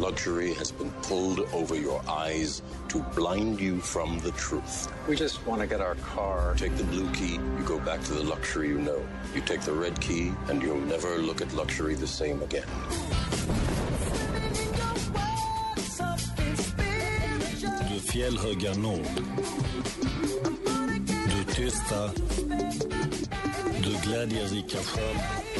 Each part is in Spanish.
Luxury has been pulled over your eyes to blind you from the truth. We just want to get our car. Take the blue key, you go back to the luxury you know. You take the red key, and you'll never look at luxury the same again. Du fjällhöga nord. Du tysta. Du glädjerika skärgård.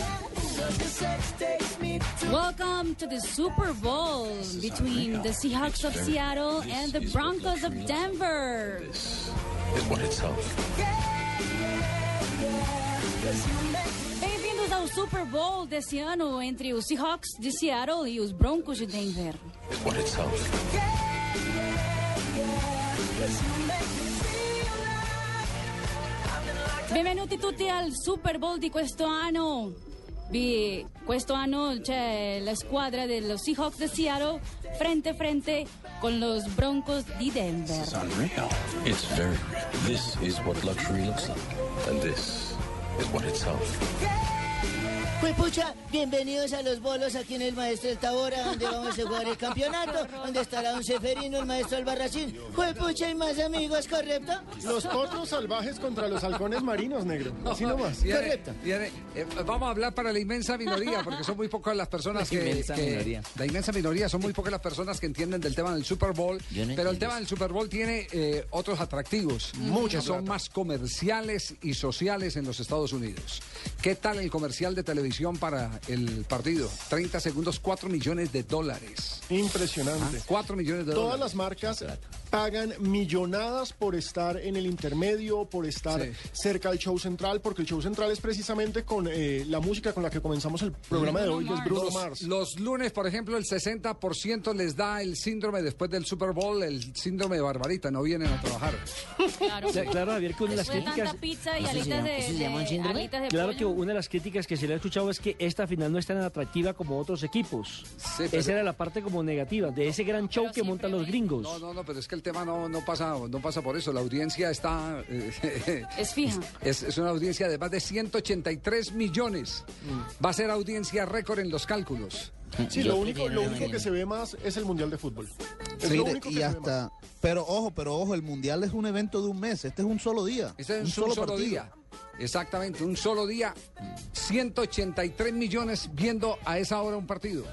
Welcome to the Super Bowl between the Seahawks of Seattle and the Broncos of Denver. Is what it sounds Bem-vindos ao Super Bowl entre Seahawks de Seattle e os Broncos de Denver. Al Super Bowl. Vi, c'è la squadra dello Seahawks de Seattle frente a frente con los Broncos di Denver. unreal. Real. This is what luxury looks like. And this is what it sounds Pues pucha, bienvenidos a los bolos aquí en el Maestro del Tabora, donde vamos a jugar el campeonato, donde estará un Seferino, el Maestro Albarracín. Pues pucha, y más amigos, ¿correcto? Los potros salvajes contra los halcones marinos, negro. Así nomás. Viene- Correcto. viene, eh, vamos a hablar para la inmensa minoría, porque son muy pocas las personas que, inmensa que- minoría. La inmensa minoría, son muy pocas las personas que entienden del tema del Super Bowl. No pero el tema del Super Bowl tiene eh, otros atractivos, que son más comerciales y sociales en los Estados Unidos. ¿Qué tal el comercial de televisión para el partido? 30 segundos, 4 millones de dólares. Impresionante. 4 millones de Todas dólares. las marcas pagan millonadas por estar en el intermedio, por estar Sí. cerca del show central, porque el show central es precisamente con eh, la música con la que comenzamos el programa de hoy, que es Bruno Los, Mars. los lunes, por ejemplo, el 60% les da el síndrome después del Super Bowl, el síndrome de Barbarita, no vienen a trabajar. Claro. Claro, Javier, que una de las críticas... Claro que una de las críticas que se le ha escuchado es que esta final no es tan atractiva como otros equipos. Sí, pero- Esa era la parte como negativa de ese gran show Pero que montan los gringos. No, no, no, pero es que el tema no, no, pasa, no pasa por eso. La audiencia está... eh, Es fija. Es, es una audiencia de más de 183 millones. Va a ser audiencia récord en los cálculos. Sí, lo único, lo único que se ve más es el Mundial de Fútbol. Es lo Mire, único que y se ve hasta... más. Pero ojo, pero ojo, el mundial es un evento de un mes. Este es un solo día. Este es un, solo, día. Exactamente, un solo día. 183 millones viendo a esa hora un partido.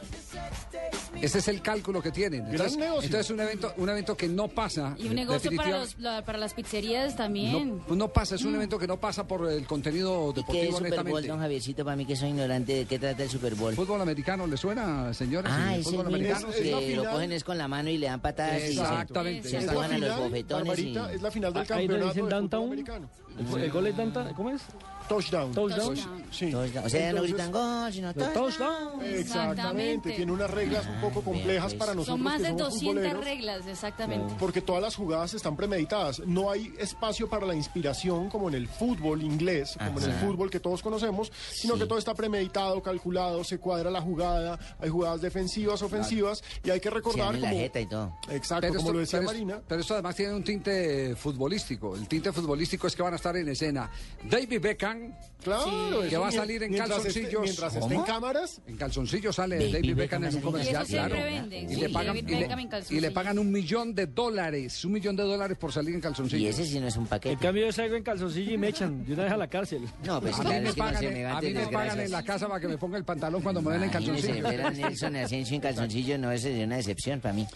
Ese es el cálculo que tienen. Entonces, negocio. entonces un evento, un evento que no pasa. Y un negocio para, los, la- para las pizzerías también. No, no pasa, es un evento que no pasa por el contenido ¿Y qué es deportivo Super Bowl, don Javiercito, para mí que soy ignorante de qué trata el Super Bowl? ¿Fútbol americano le suena, señores? Ah, el fútbol americano. Es- es que lo cogen es con la mano y le dan patadas y se- Exactamente, se a los final, bofetones y... Es la final del Ahí donde campeonato dicen de fútbol downtown. americano. El, el gol es tanta, ¿cómo es? Touchdown. Touchdown. Touchdown. Sí. Touchdown. O sea, no gritan gol, sino touchdown. Touchdown. Exactamente. Tiene unas reglas un poco complejas pues. para nosotros Son más que de somos 200 futboleros. reglas, exactamente. Porque todas las jugadas están premeditadas. No hay espacio para la inspiración como en el fútbol inglés, como en el fútbol que todos conocemos, sino Sí. que todo está premeditado, calculado, se cuadra la jugada, hay jugadas defensivas, ofensivas, y hay que recordar la jeta y todo. Exacto, como lo decía pero, Marina. pero esto además tiene un tinte futbolístico. El tinte futbolístico es que van a estar en escena David Beckham, Claro, que eso va a salir en mientras calzoncillos. mientras en cámaras, En calzoncillos sale David David, Beckham Beckham en un comercial. Y claro. venden, y, sí, le pagan, David y, le, Beckham en y le calzoncillos. pagan un millón de dólares, un millón de dólares por salir en calzoncillos. Y ese sí no es un En paquete. cambio yo salgo en calzoncillo y me echan de una vez a la cárcel. No, pues a mí me es que no pagan, se en- me a va a mí me tener pagan en gracias. la casa para que me ponga el pantalón cuando me ven en a Nelson Asensio en calzoncillo no es una decepción para mí.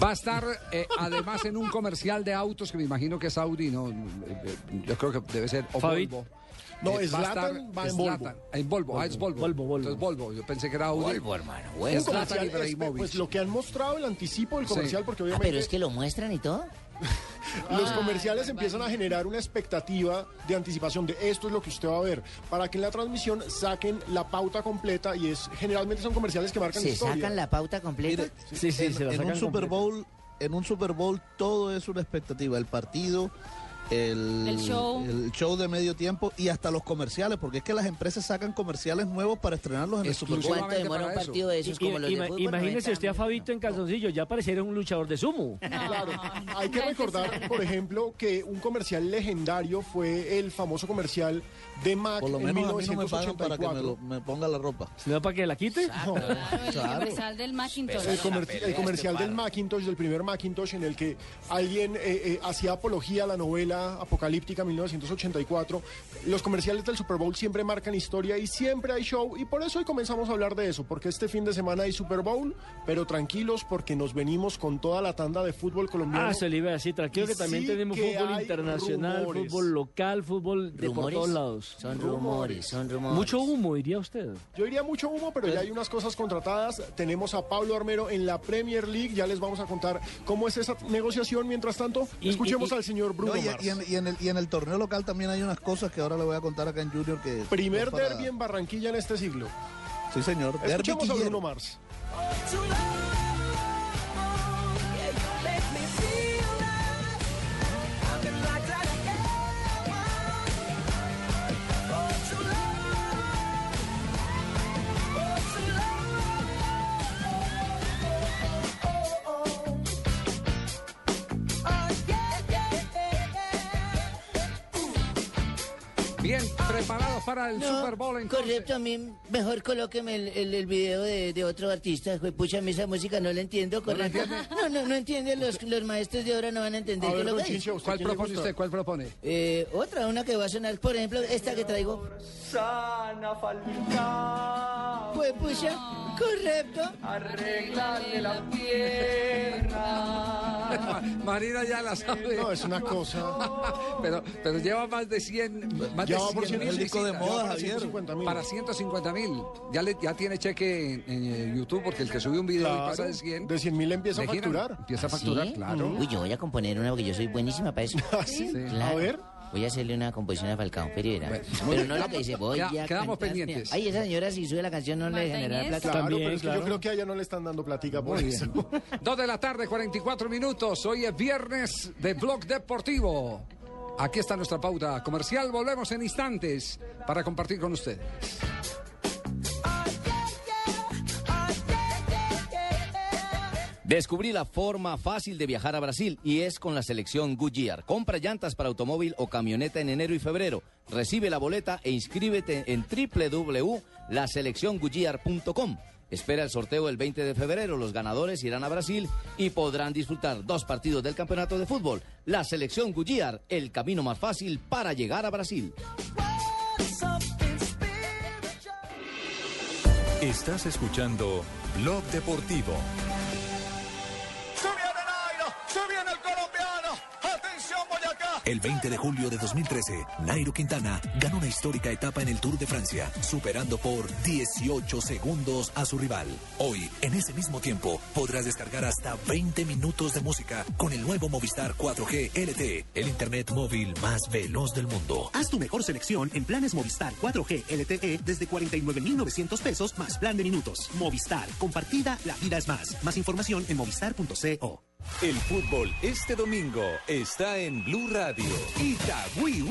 Va a estar eh, además en un comercial de autos que me imagino que es Audi, ¿no? Eh, eh, Yo creo que debe ser o. Volvo. No, Eh, Zlatan va en Volvo. En Volvo, ah, es Volvo. Volvo, Volvo. Entonces Volvo, yo pensé que era Audi. Volvo, hermano, bueno. Es Zlatan comercial, es- Ibrahimovic. pues lo que han mostrado, el anticipo del Sí. comercial, porque Ah, obviamente... pero es que lo muestran y todo. Los comerciales empiezan a generar una expectativa de anticipación de esto es lo que usted va a ver, para que en la transmisión saquen la pauta completa y es generalmente son comerciales que marcan ¿Se historia. sacan la pauta completa? Mire, Sí, sí, en, se la en un sacan Super completa. Bowl, en un Super Bowl todo es una expectativa, el partido, el, El show. el show de medio tiempo y hasta los comerciales, porque es que las empresas sacan comerciales nuevos para estrenarlos en el Super Bowl. ¿Cuánto Exclusivamente demora un para eso. partido de esos como los de fútbol? imagínese 90 usted a Fabito en calzoncillo, ya pareciera un luchador de sumo. Claro, hay que recordar, por ejemplo, que un comercial legendario fue el famoso comercial de Mac Por lo en menos a mí no me pagan 1984. para que me, lo- me ponga la ropa. ¿Se da para que la quite? Claro, el comercial del Macintosh. El, comer- el comercial del Macintosh, del primer Macintosh, en el que alguien eh, eh, hacía apología a la novela apocalíptica 1984. Los comerciales del Super Bowl siempre marcan historia y siempre hay show. Y por eso hoy comenzamos a hablar de eso, porque este fin de semana hay Super Bowl, pero tranquilos porque nos venimos con toda la tanda de fútbol colombiano. Ah, se le iba a decir, tranquilo que también sí tenemos que fútbol internacional, rumores. fútbol local, fútbol de por ¿Rumores? todos lados. Son rumores, son rumores. Mucho humo, diría usted. Yo diría mucho humo, pero ya hay unas cosas contratadas. Tenemos a Pablo Armero en la Premier League. Ya les vamos a contar cómo es esa negociación. Mientras tanto, Y- escuchemos y- y- al señor Bruno No, y, Mars. Y en, y en el, y en el torneo local también hay unas cosas que ahora le voy a contar acá en Junior que... Primer para- derby en Barranquilla en este siglo. Sí, señor. Derby Escuchemos a quillero. Bruno Mars. Bien, preparados para el No, Super Bowl entonces. correcto, a mí mejor colóqueme el, el, el video de, de otro artista. Pucha, a mí esa música no la entiendo, correcto. No, no, no entienden, los, los maestros de ahora no van a entender A qué ver, es lo don que es. Chinche, ¿a usted ¿Cuál le propone usted? ¿Cuál propone? Eh, otra, una que va a sonar, por ejemplo, esta que traigo. Sana falta Pues pucha, correcto. arreglarle la pierna. Marina ya la sabe. No, es una cosa. pero, pero lleva más de 100, más Ya de va por 100 100 mil el disco de moda, para Javier. 150 mil. Para 150 mil. Ya, le- ya tiene cheque en, en, eh, YouTube porque el que sube un video y pasa de 100. de 100 mil empieza a facturar. Empieza a facturar, ¿Sí? claro. Uy, yo voy a componer una porque yo soy buenísima para eso. ¿Ah, sí? Claro. A ver. Voy a hacerle una composición a Falcao Pereira. Bueno, pero no lo que dice, voy queda- a quedamos cantar. pendientes. Ay, esa señora si sube la canción no le generará plata. Claro, También, pero es que yo creo que a ella no le están dando platica por Muy eso. bien. Dos de la tarde, 44 minutos. Hoy es viernes de Blog Deportivo. Aquí está nuestra pauta comercial. Volvemos en instantes para compartir con ustedes. Descubrí la forma fácil de viajar a Brasil y es con la selección Goodyear. Compra llantas para automóvil o camioneta en enero y febrero. Recibe la boleta e inscríbete en www.laselecciongoodyear.com. Espera el sorteo el 20 de febrero. Los ganadores irán a Brasil y podrán disfrutar dos partidos del campeonato de fútbol. La selección Goodyear, el camino más fácil para llegar a Brasil. Estás escuchando Blog Deportivo. El 20 de julio de 2013, Nairo Quintana ganó una histórica etapa en el Tour de Francia, superando por 18 segundos a su rival. Hoy, en ese mismo tiempo, podrás descargar hasta 20 minutos de música con el nuevo Movistar 4G LTE, el internet móvil más veloz del mundo. Haz tu mejor selección en planes Movistar 4G LTE desde 49,900 pesos más plan de minutos. Movistar, compartida, la vida es más. Más información en movistar.co. El fútbol este domingo está en Blue Radio. Itagüí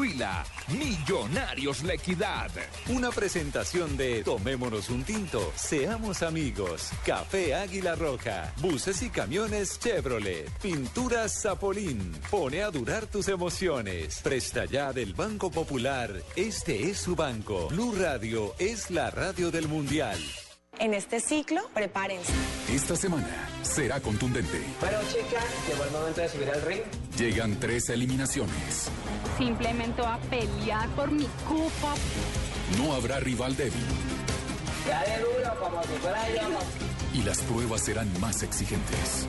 Millonarios La Equidad. Una presentación de Tomémonos un tinto, seamos amigos. Café Águila Roja, buses y camiones Chevrolet, pinturas Zapolín. Pone a durar tus emociones. Presta ya del Banco Popular. Este es su banco. Blue Radio es la radio del Mundial. En este ciclo, prepárense. Esta semana será contundente. Bueno, chicas, llegó el momento de subir al ring. Llegan tres eliminaciones. Simplemente voy a pelear por mi copa. No habrá rival débil. Dale duro, como si fuera yo. Y las pruebas serán más exigentes.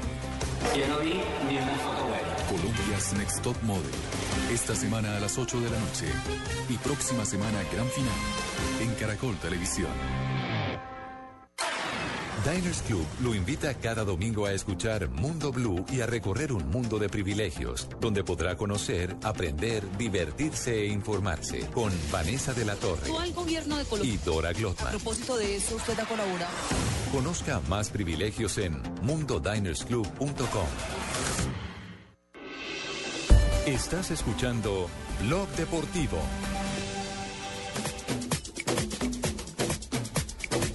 Yo no vi ni una foto buena. Colombia's Next Top Model. Esta semana a las 8 de la noche. Y próxima semana gran final. En Caracol Televisión. Diners Club lo invita cada domingo a escuchar Mundo Blue y a recorrer un mundo de privilegios, donde podrá conocer, aprender, divertirse e informarse con Vanessa de la Torre al gobierno de Colombia. y Dora A Glotman. propósito de eso, usted ha colaborado. Conozca más privilegios en mundodinersclub.com. Estás escuchando Blog Deportivo.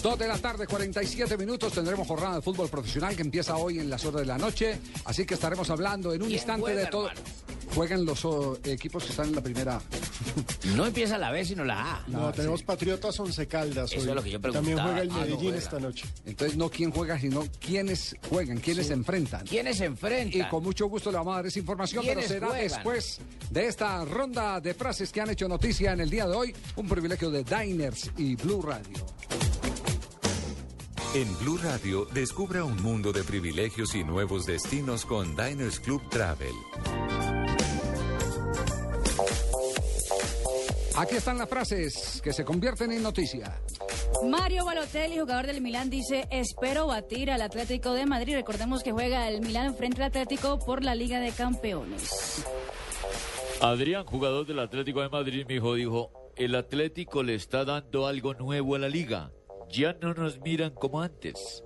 Dos de la tarde, 47 minutos. Tendremos jornada de fútbol profesional que empieza hoy en las horas de la noche. Así que estaremos hablando en un ¿Quién instante juega, de todo. Juegan los oh, equipos que están en la primera. No empieza la B, sino la A. No, tenemos Patriotas Once Caldas. Eso hoy. es lo que yo También preguntaba. juega el Ah, no Medellín juega. esta noche. Entonces, no quién juega, sino quiénes juegan, quiénes se enfrentan. ¿Quiénes se enfrentan? Y con mucho gusto le vamos a dar esa información, pero ¿Quiénes será juegan? después de esta ronda de frases que han hecho noticia en el día de hoy. Un privilegio de Diners y Blue Radio. En Blue Radio, descubra un mundo de privilegios y nuevos destinos con Diners Club Travel. Aquí están las frases que se convierten en noticia. Mario Balotelli, jugador del Milán, dice, espero batir al Atlético de Madrid. Recordemos que juega el Milán frente al Atlético por la Liga de Campeones. Adrián, jugador del Atlético de Madrid, mi hijo dijo, el Atlético le está dando algo nuevo a la liga. Ya no nos miran como antes.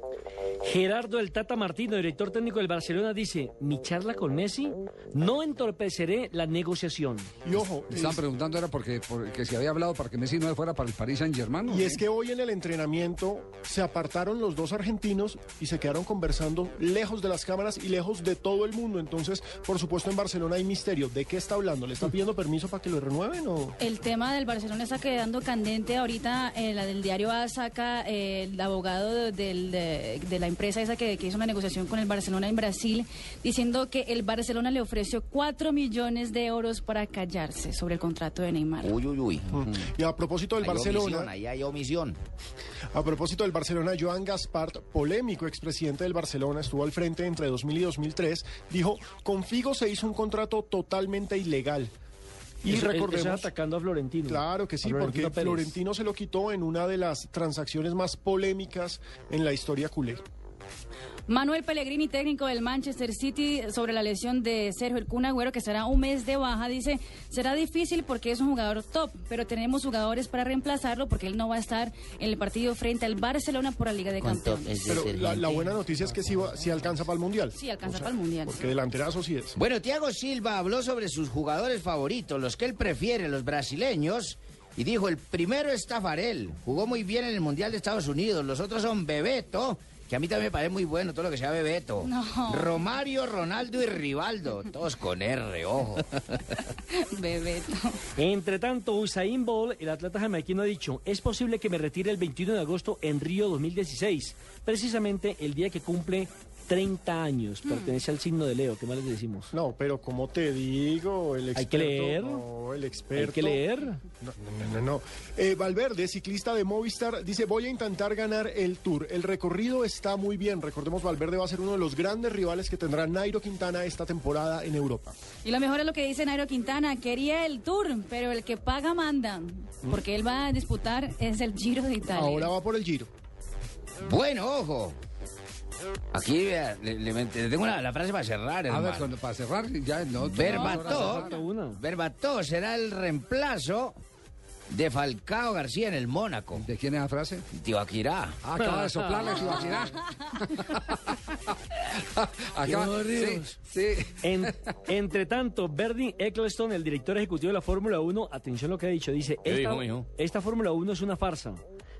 Gerardo El Tata Martino, director técnico del Barcelona, dice, mi charla con Messi no entorpeceré la negociación. Y ojo, Me estaban preguntando era porque, porque si había hablado para que Messi no fuera para el Paris Saint Germain. Y es que hoy en el entrenamiento se apartaron los dos argentinos y se quedaron conversando lejos de las cámaras y lejos de todo el mundo. Entonces, por supuesto, en Barcelona hay misterio. ¿De qué está hablando? ¿Le están pidiendo permiso para que lo renueven o...? El tema del Barcelona está quedando candente. Ahorita eh, la del diario A saca eh, el abogado del- de, de la empresa esa que, que hizo una negociación con el Barcelona en Brasil, diciendo que el Barcelona le ofreció 4 millones de euros para callarse sobre el contrato de Neymar. Uy, uy, uy. Y a propósito del Hay Barcelona... omisión, ahí hay omisión. A propósito del Barcelona, Joan Gaspart, polémico expresidente del Barcelona, estuvo al frente entre 2000 y 2003, dijo, con Figo se hizo un contrato totalmente ilegal. Y Eso- eso recordemos... es atacando a Florentino. Claro que sí, porque Pérez. Florentino se lo quitó en una de las transacciones más polémicas en la historia culé. Manuel Pellegrini, técnico del Manchester City, sobre la lesión de Sergio El Kun Agüero, que será un mes de baja, dice, será difícil porque es un jugador top, pero tenemos jugadores para reemplazarlo porque él no va a estar en el partido frente al Barcelona por la Liga de Campeones. Pero la, la buena noticia es que sí, sí alcanza para el Mundial. Sí, alcanza para el Mundial. Porque delanterazo sí es. Bueno, Thiago Silva habló sobre sus jugadores favoritos, los que él prefiere, los brasileños, y dijo, el primero es Tafarel, jugó muy bien en el Mundial de Estados Unidos, los otros son Bebeto, que a mí también me parece muy bueno todo lo que sea Bebeto, No. Romario, Ronaldo y Rivaldo, todos con R, ojo. Bebeto. Entre tanto, Usain Bolt, el atleta jamaiquino, ha dicho, es posible que me retire el 21 de agosto en Río 2016, precisamente el día que cumple 30 años. Pertenece al signo de Leo, ¿qué más les decimos? No, pero como te digo, el experto... Hay que leer. No, el experto... Hay que leer. No, no, no, no. Eh, Valverde, ciclista de Movistar, dice, voy a intentar ganar el Tour. El recorrido está muy bien. Recordemos, Valverde va a ser uno de los grandes rivales que tendrá Nairo Quintana esta temporada en Europa. Y lo mejor es lo que dice Nairo Quintana, quería el Tour, pero el que paga manda, porque él va a disputar es el Giro de Italia. Ahora va por el Giro. Bueno, ojo. Aquí vea, le, le- le tengo una- la frase para cerrar, A hermano. ver, cuando, para cerrar, ya no. Berbató, Berbató será el reemplazo de Falcao García en el Mónaco. ¿De quién es la frase? Tibaquirá. Ah, acaba de soplarle Tibaquirá. Acaba- sí, sí. En- entre tanto, Bernie Eccleston, el director ejecutivo de la Fórmula 1, atención a lo que ha dicho, dice, ¿Qué esta, dijo, esta Fórmula 1 es una farsa.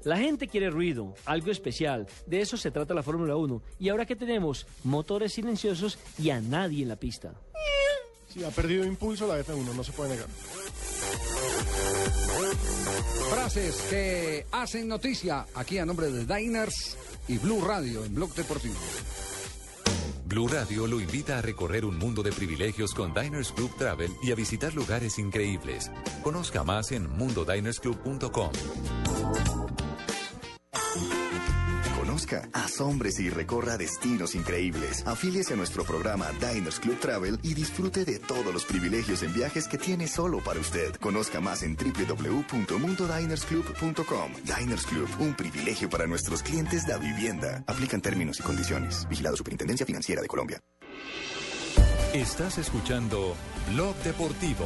La gente quiere ruido, algo especial. De eso se trata la Fórmula 1. Y ahora que tenemos motores silenciosos y a nadie en la pista. Sí, ha perdido impulso la F1, no se puede negar. Frases que hacen noticia aquí a nombre de Diners y Blue Radio en Blog Deportivo. Blue Radio lo invita a recorrer un mundo de privilegios con Diners Club Travel y a visitar lugares increíbles. Conozca más en mundodinersclub.com. Conozca asómbrese y recorra destinos increíbles. Afíliese a nuestro programa Diners Club Travel y disfrute de todos los privilegios en viajes que tiene solo para usted. Conozca más en www.mundodinersclub.com. Diners Club, un privilegio para nuestros clientes de vivienda. Aplican términos y condiciones. Vigilado Superintendencia Financiera de Colombia. Estás escuchando Blog Deportivo.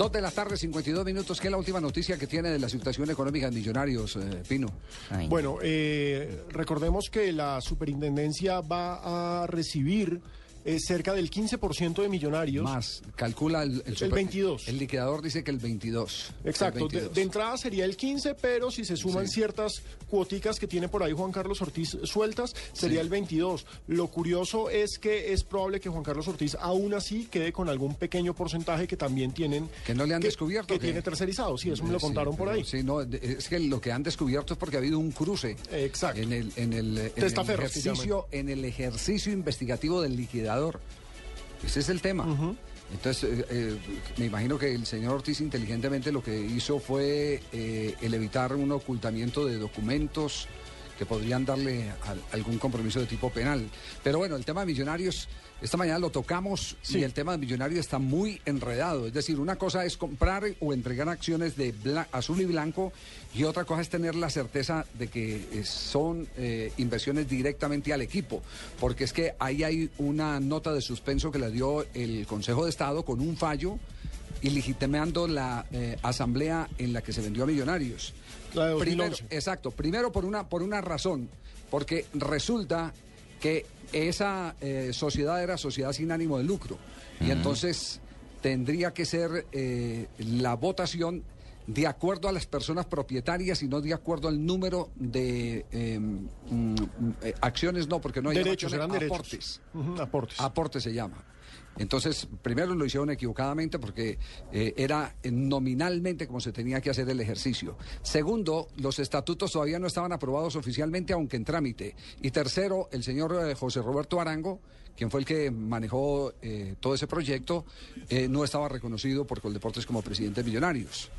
Dos de la tarde, 52 minutos. ¿Qué es la última noticia que tiene de la situación económica de Millonarios, eh, Pino? Bueno, eh, recordemos que la superintendencia va a recibir eh, cerca del 15% de millonarios. Más, calcula el, El 22. El liquidador dice que el 22. Exacto, El de, 22. de entrada sería el 15, pero si se suman Sí. ciertas cuoticas que tiene por ahí Juan Carlos Ortiz sueltas, sería Sí. el 22. Lo curioso es que es probable que Juan Carlos Ortiz aún así quede con algún pequeño porcentaje que también tienen... Que no le han descubierto. Que tiene tercerizado, sí, eso me lo Sí, contaron por ahí. Sí, no, es que lo que han descubierto es porque ha habido un cruce. Exacto. En el, en el, en el ejercicio, en el ejercicio investigativo del liquidador. Ese es el tema. Entonces, eh, eh, me imagino que el señor Ortiz inteligentemente lo que hizo fue eh, el evitar un ocultamiento de documentos que podrían darle al- algún compromiso de tipo penal. Pero bueno, el tema de millonarios, esta mañana lo tocamos y el tema de millonarios está muy enredado. Es decir, una cosa es comprar o entregar acciones de bla- azul y blanco y otra cosa es tener la certeza de que eh, son eh, inversiones directamente al equipo. Porque es que ahí hay una nota de suspenso que le dio el Consejo de Estado con un fallo y legitimando la eh, asamblea en la que se vendió a Millonarios. La de Primero, 2011. exacto, primero por una, por una razón, porque resulta que esa eh, sociedad era sociedad sin ánimo de lucro y entonces tendría que ser eh, la votación de acuerdo a las personas propietarias y no de acuerdo al número de eh, mm, eh, acciones, no, porque no hay Derechos, acciones, eran derechos. aportes. Aportes. Aporte se llama. Entonces, primero lo hicieron equivocadamente porque eh, era nominalmente como se tenía que hacer el ejercicio. Segundo, los estatutos todavía no estaban aprobados oficialmente, aunque en trámite. Y tercero, el señor eh, José Roberto Arango, quien fue el que manejó eh, todo ese proyecto, eh, no estaba reconocido por Coldeportes como presidente de Millonarios.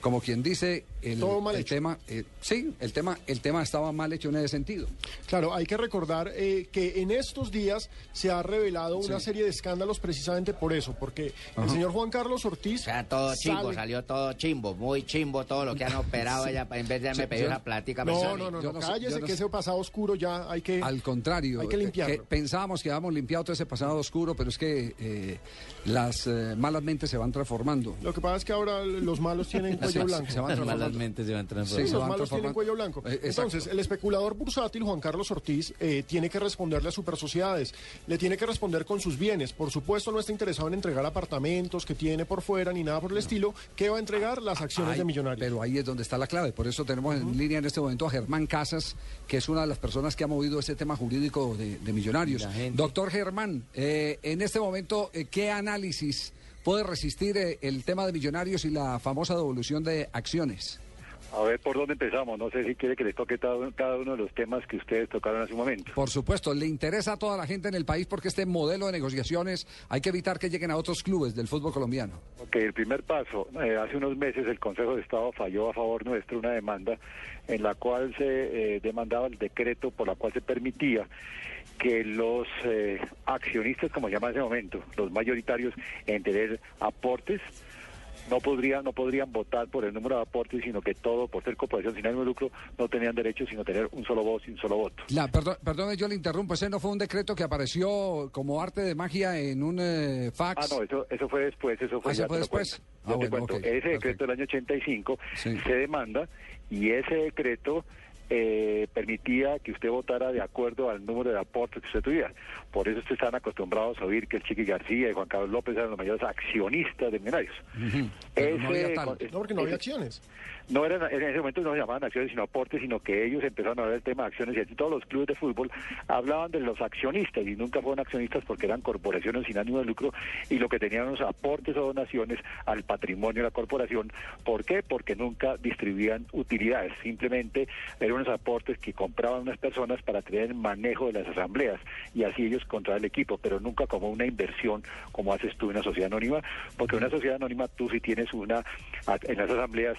Como quien dice, el, Todo mal el hecho. tema, eh, sí, el tema, el tema estaba mal hecho en ese sentido. Claro, hay que recordar eh, que en estos días se ha revelado una serie de escándalos precisamente por eso, porque el señor Juan Carlos Ortiz... Todo chimbo, sale- salió todo chimbo, muy chimbo todo lo que han operado Sí. ella en vez de Sí, me pedir esa plática. No, no, no, no, no cállese no que sé. ese pasado oscuro ya hay que... Al contrario, Hay que eh, limpiarlo. pensábamos que habíamos limpiado todo ese pasado oscuro, pero es que eh, las eh, malas mentes se van transformando. Lo que pasa es que ahora los malos tienen cuello Sí, blanco. se van transformando. se van Sí, Sí, se los van malos transformando. tienen cuello blanco. Eh. Entonces, el especulador bursátil Juan Carlos Ortiz eh, tiene que responderle a super sociedades, le tiene que responder con sus bienes. Por supuesto, no está interesado en entregar apartamentos que tiene por fuera ni nada por el estilo. ¿Qué va a entregar? Las acciones Ay, de Millonarios. Pero ahí es donde está la clave. Por eso tenemos en línea en este momento a Germán Casas, que es una de las personas que ha movido ese tema jurídico de, de Millonarios. Doctor Germán, eh, en este momento, eh, ¿qué análisis puede resistir eh, el tema de Millonarios y la famosa devolución de acciones? A ver por dónde empezamos. No sé si quiere que le toque cada, uno de los temas que ustedes tocaron hace un momento. Por supuesto, le interesa a toda la gente en el país porque este modelo de negociaciones hay que evitar que lleguen a otros clubes del fútbol colombiano. Ok, el primer paso. eh, hace unos meses el Consejo de Estado falló a favor nuestro una demanda en la cual se eh, demandaba el decreto por la cual se permitía que los eh, accionistas, como se llama en ese momento, los mayoritarios, en tener aportes, no podrían no podrían votar por el número de aportes, sino que todo, por ser corporación sin ánimo de lucro, no tenían derecho sino tener un solo voz y un solo voto. La, perdón, perdón, yo le interrumpo. Ese no fue un decreto que apareció como arte de magia en un eh, fax. Ah, no, eso, eso fue después, eso fue, Ah, ¿eso ya fue te lo después? Ah, bueno, Ese decreto del año 85 se demanda y ese decreto eh, permitía que usted votara de acuerdo al número de aportes que usted tuviera. Por eso ustedes están acostumbrados a oír que el Chiqui García y Juan Carlos López eran los mayores accionistas de Millonarios. Pero no había tal. No, porque no había ese- acciones. No eran, en ese momento no se llamaban acciones sino aportes, sino que ellos empezaron a hablar del tema de acciones y así todos los clubes de fútbol hablaban de los accionistas y nunca fueron accionistas porque eran corporaciones sin ánimo de lucro y lo que tenían los aportes o donaciones al patrimonio de la corporación. ¿Por qué? Porque nunca distribuían utilidades, simplemente era una unos aportes que compraban unas personas para tener manejo de las asambleas y así ellos controlar el equipo, pero nunca como una inversión como haces tú en una sociedad anónima, porque en una sociedad anónima tú si tienes una, en las asambleas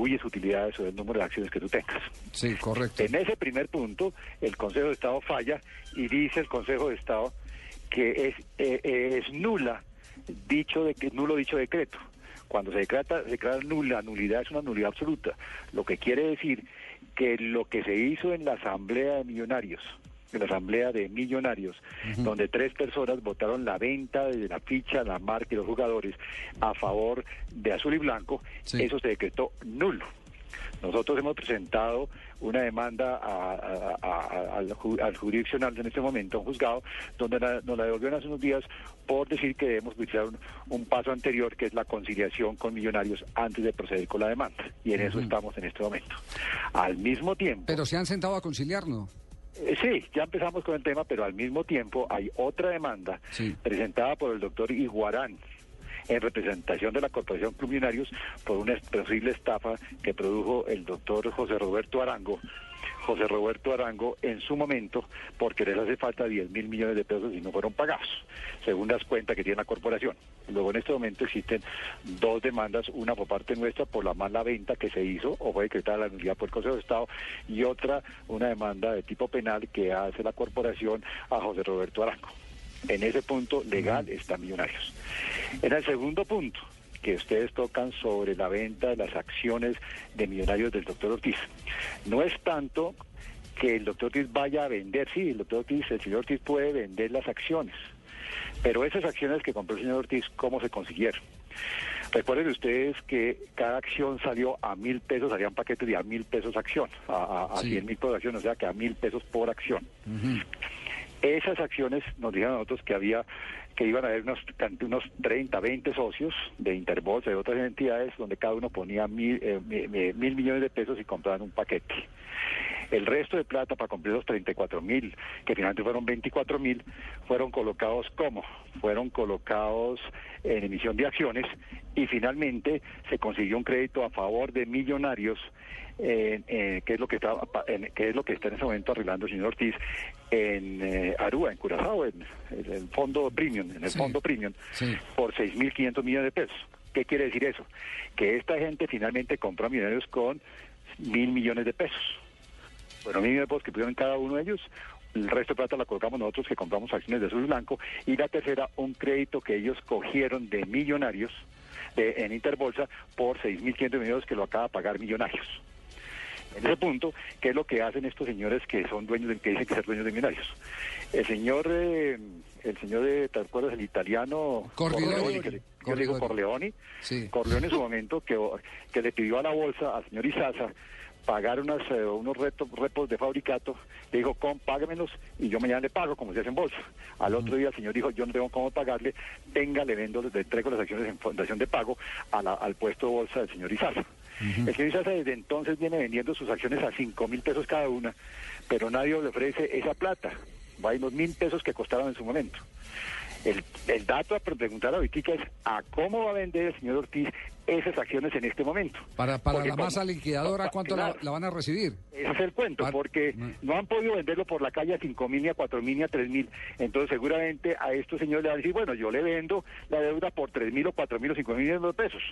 distribuyes utilidades o el número de acciones que tú tengas. Sí, correcto. En ese primer punto, el Consejo de Estado falla y dice el Consejo de Estado que es, eh, eh, es nula dicho de que nulo dicho decreto. Cuando se decreta, se declara nula, nulidad es una nulidad absoluta. Lo que quiere decir que lo que se hizo en la Asamblea de Millonarios, en la Asamblea de Millonarios, donde tres personas votaron la venta de la ficha, la marca y los jugadores a favor de azul y blanco, eso se decretó nulo. Nosotros hemos presentado una demanda a- a- a- a- al, ju- al jurisdiccional en este momento, a un juzgado, donde la- nos la devolvieron hace unos días por decir que debemos utilizar un, un paso anterior, que es la conciliación con millonarios antes de proceder con la demanda. Y en eso estamos en este momento. Al mismo tiempo... Pero se han sentado a conciliar, ¿no? Eh, Sí, ya empezamos con el tema, pero al mismo tiempo hay otra demanda presentada por el doctor Iguarán en representación de la Corporación Club Millonarios por una posible estafa que produjo el doctor José Roberto Arango. José Roberto Arango en su momento, porque les hace falta 10 mil millones de pesos y no fueron pagados, según las cuentas que tiene la corporación. Luego en este momento existen dos demandas, una por parte nuestra por la mala venta que se hizo o fue decretada la nulidad por el Consejo de Estado y otra una demanda de tipo penal que hace la corporación a José Roberto Arango. En ese punto legal están millonarios. En el segundo punto, que ustedes tocan sobre la venta de las acciones de millonarios del doctor Ortiz, no es tanto que el doctor Ortiz vaya a vender, sí, el doctor Ortiz, el señor Ortiz puede vender las acciones, pero esas acciones que compró el señor Ortiz, ¿cómo se consiguieron? Recuerden ustedes que cada acción salió a mil pesos, salían paquetes de a mil pesos acción, a, a, a Sí. 100 mil por acción, o sea que a mil pesos por acción. Esas acciones nos dijeron a nosotros que había que iban a haber unos, unos 30, 20 socios de Interbolsa, de otras entidades, donde cada uno ponía mil, eh, mi- mi- mil millones de pesos y compraban un paquete. El resto de plata para cumplir los 34 mil, que finalmente fueron 24 mil, fueron colocados como? Fueron colocados en emisión de acciones y finalmente se consiguió un crédito a favor de millonarios, eh, eh, que es lo que está, en, que es lo que está en ese momento arreglando el señor Ortiz en eh, Aruba, en Curazao, en, en el fondo premium, en el Sí. fondo premium, por 6.500 millones de pesos. ¿Qué quiere decir eso? Que esta gente finalmente compró millonarios con mil millones de pesos. Bueno, millones de pesos que pusieron cada uno de ellos. El resto de plata la colocamos nosotros que compramos acciones de azul y blanco. Y la tercera, un crédito que ellos cogieron de millonarios de, en Interbolsa por 6.500 millones que lo acaba de pagar millonarios. En ese punto, ¿qué es lo que hacen estos señores que son dueños, de, que dicen que ser dueños de millonarios? El señor, eh, el señor de, ¿te acuerdas? El italiano Corleone. que le- yo digo Corleone. Sí. Corleone en su momento que, que le pidió a la bolsa al señor Isaza pagar unas, eh, unos retos, repos de fabricato, le dijo, con, págamelos y yo mañana le pago, como se hace en bolsa. Al otro día el señor dijo, yo no tengo cómo pagarle, venga, le vendo, le entrego las acciones en fundación de pago a la- al puesto de bolsa del señor Isaza. El señor Isaza desde entonces viene vendiendo sus acciones a cinco mil pesos cada una, pero nadie le ofrece esa plata. Va a los mil pesos que costaron en su momento. El, el dato a preguntar ahorita es a cómo va a vender el señor Ortiz esas acciones en este momento. Para, para Porque la como- masa liquidadora, ¿cuánto la, Claro. la van a recibir? Ese es el cuento, porque no han podido venderlo por la calle a cinco mil, ni a cuatro mil, ni a tres mil. Entonces, seguramente a estos señores le van a decir, bueno, yo le vendo la deuda por tres mil o cuatro mil o cinco mil millones de pesos.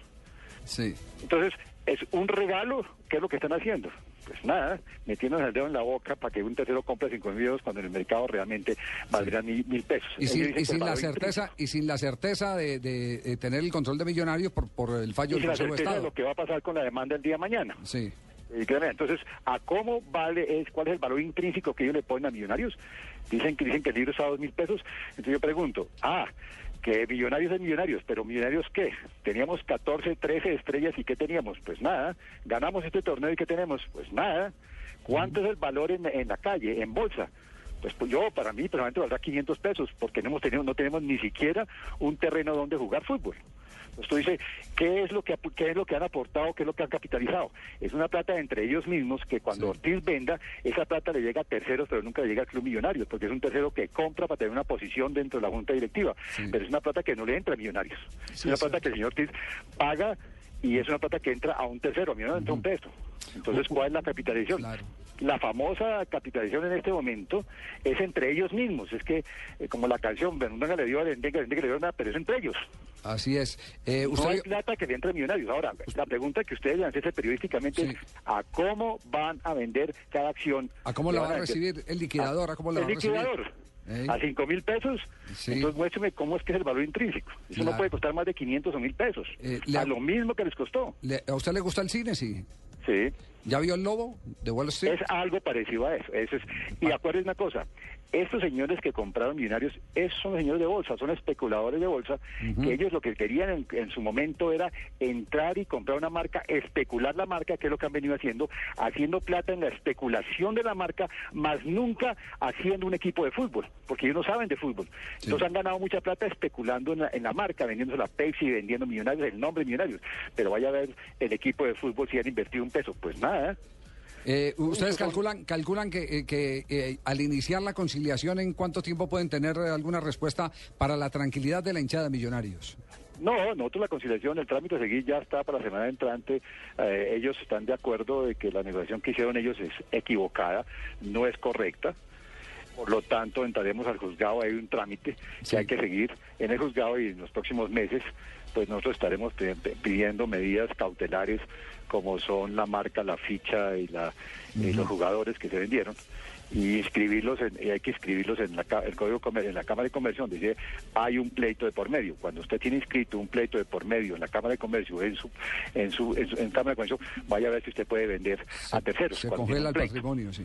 Sí. Entonces, es un regalo. ¿Qué es lo que están haciendo? Pues nada, metiéndose el dedo en la boca para que un tercero compre cinco mil millones cuando en el mercado realmente valdrían mil, mil pesos. Y sin, y la certeza y sin la certeza de, de, eh, tener el control de millonarios por, por el fallo y del Consejo de certeza de Estado. lo que va a pasar con la demanda el día de mañana. Sí. Entonces, ¿a cómo vale, es, cuál es el valor intrínseco que ellos le ponen a millonarios? Dicen que dicen que el libro está a dos mil pesos. Entonces yo pregunto, ah, que millonarios es millonarios, pero millonarios qué? Teníamos 14, 13 estrellas y ¿qué teníamos? Pues nada. Ganamos este torneo y ¿qué tenemos? Pues nada. ¿Cuánto es el valor en, en la calle, en bolsa? Pues, pues yo, para mí, personalmente valdrá 500 pesos, porque no, hemos tenido, no tenemos ni siquiera un terreno donde jugar fútbol. Entonces tú dices, ¿qué es, lo que, ¿qué es lo que han aportado, qué es lo que han capitalizado? Es una plata entre ellos mismos que cuando Ortiz venda, esa plata le llega a terceros, pero nunca le llega al Club Millonarios, porque es un tercero que compra para tener una posición dentro de la Junta Directiva. Pero es una plata que no le entra a Millonarios. es una plata que el señor Ortiz paga y es una plata que entra a un tercero, a mí no entra un peso. Entonces, ¿cuál es la capitalización? La famosa capitalización en este momento es entre ellos mismos. Es que, eh, como la canción, nunca le dio a Lendenga, Lendenga le dio nada, pero es entre ellos. Así es. Eh, No usted, hay plata que le entre millonarios. Ahora, la pregunta que ustedes le han hecho periodísticamente es a cómo van a vender cada acción. ¿A cómo la Le va a recibir el liquidador? ¿A cómo la el va a recibir? liquidador. Ey. A cinco mil pesos. Sí. Entonces muéstrame cómo es que es el valor intrínseco. Eso Claro. no puede costar más de 500 o mil pesos. Eh, a lo mismo que les costó. ¿A usted le gusta el cine? Sí. Sí. ¿Ya vio el lobo de Wall Street? Es algo parecido a eso. eso es, y acuérdense una cosa, estos señores que compraron millonarios, esos son señores de bolsa, son especuladores de bolsa, que ellos lo que querían en, en su momento era entrar y comprar una marca, especular la marca, que es lo que han venido haciendo, haciendo plata en la especulación de la marca, más nunca haciendo un equipo de fútbol, porque ellos no saben de fútbol. Entonces han ganado mucha plata especulando en la, en la marca, vendiéndose la Pepsi, vendiendo millonarios, el nombre millonarios. Pero vaya a ver el equipo de fútbol si han invertido un peso. Pues nada. Eh, ¿Ustedes calculan calculan que, eh, que eh, al iniciar la conciliación, en cuánto tiempo pueden tener eh, alguna respuesta para la tranquilidad de la hinchada de Millonarios? No, nosotros la conciliación, el trámite a seguir ya está para la semana entrante. Eh, ellos están de acuerdo de que la negociación que hicieron ellos es equivocada, no es correcta. Por lo tanto, entraremos al juzgado, hay un trámite que hay que seguir en el juzgado y en los próximos meses, pues nosotros estaremos pidiendo medidas cautelares como son la marca, la ficha y, la, y los jugadores que se vendieron y inscribirlos en, y hay que inscribirlos en la, el código en la Cámara de Comercio donde dice hay un pleito de por medio. Cuando usted tiene inscrito un pleito de por medio en la Cámara de Comercio, en su en su en, su- en Cámara de Comercio, vaya a ver si usted puede vender a terceros. Se congela el patrimonio, sí.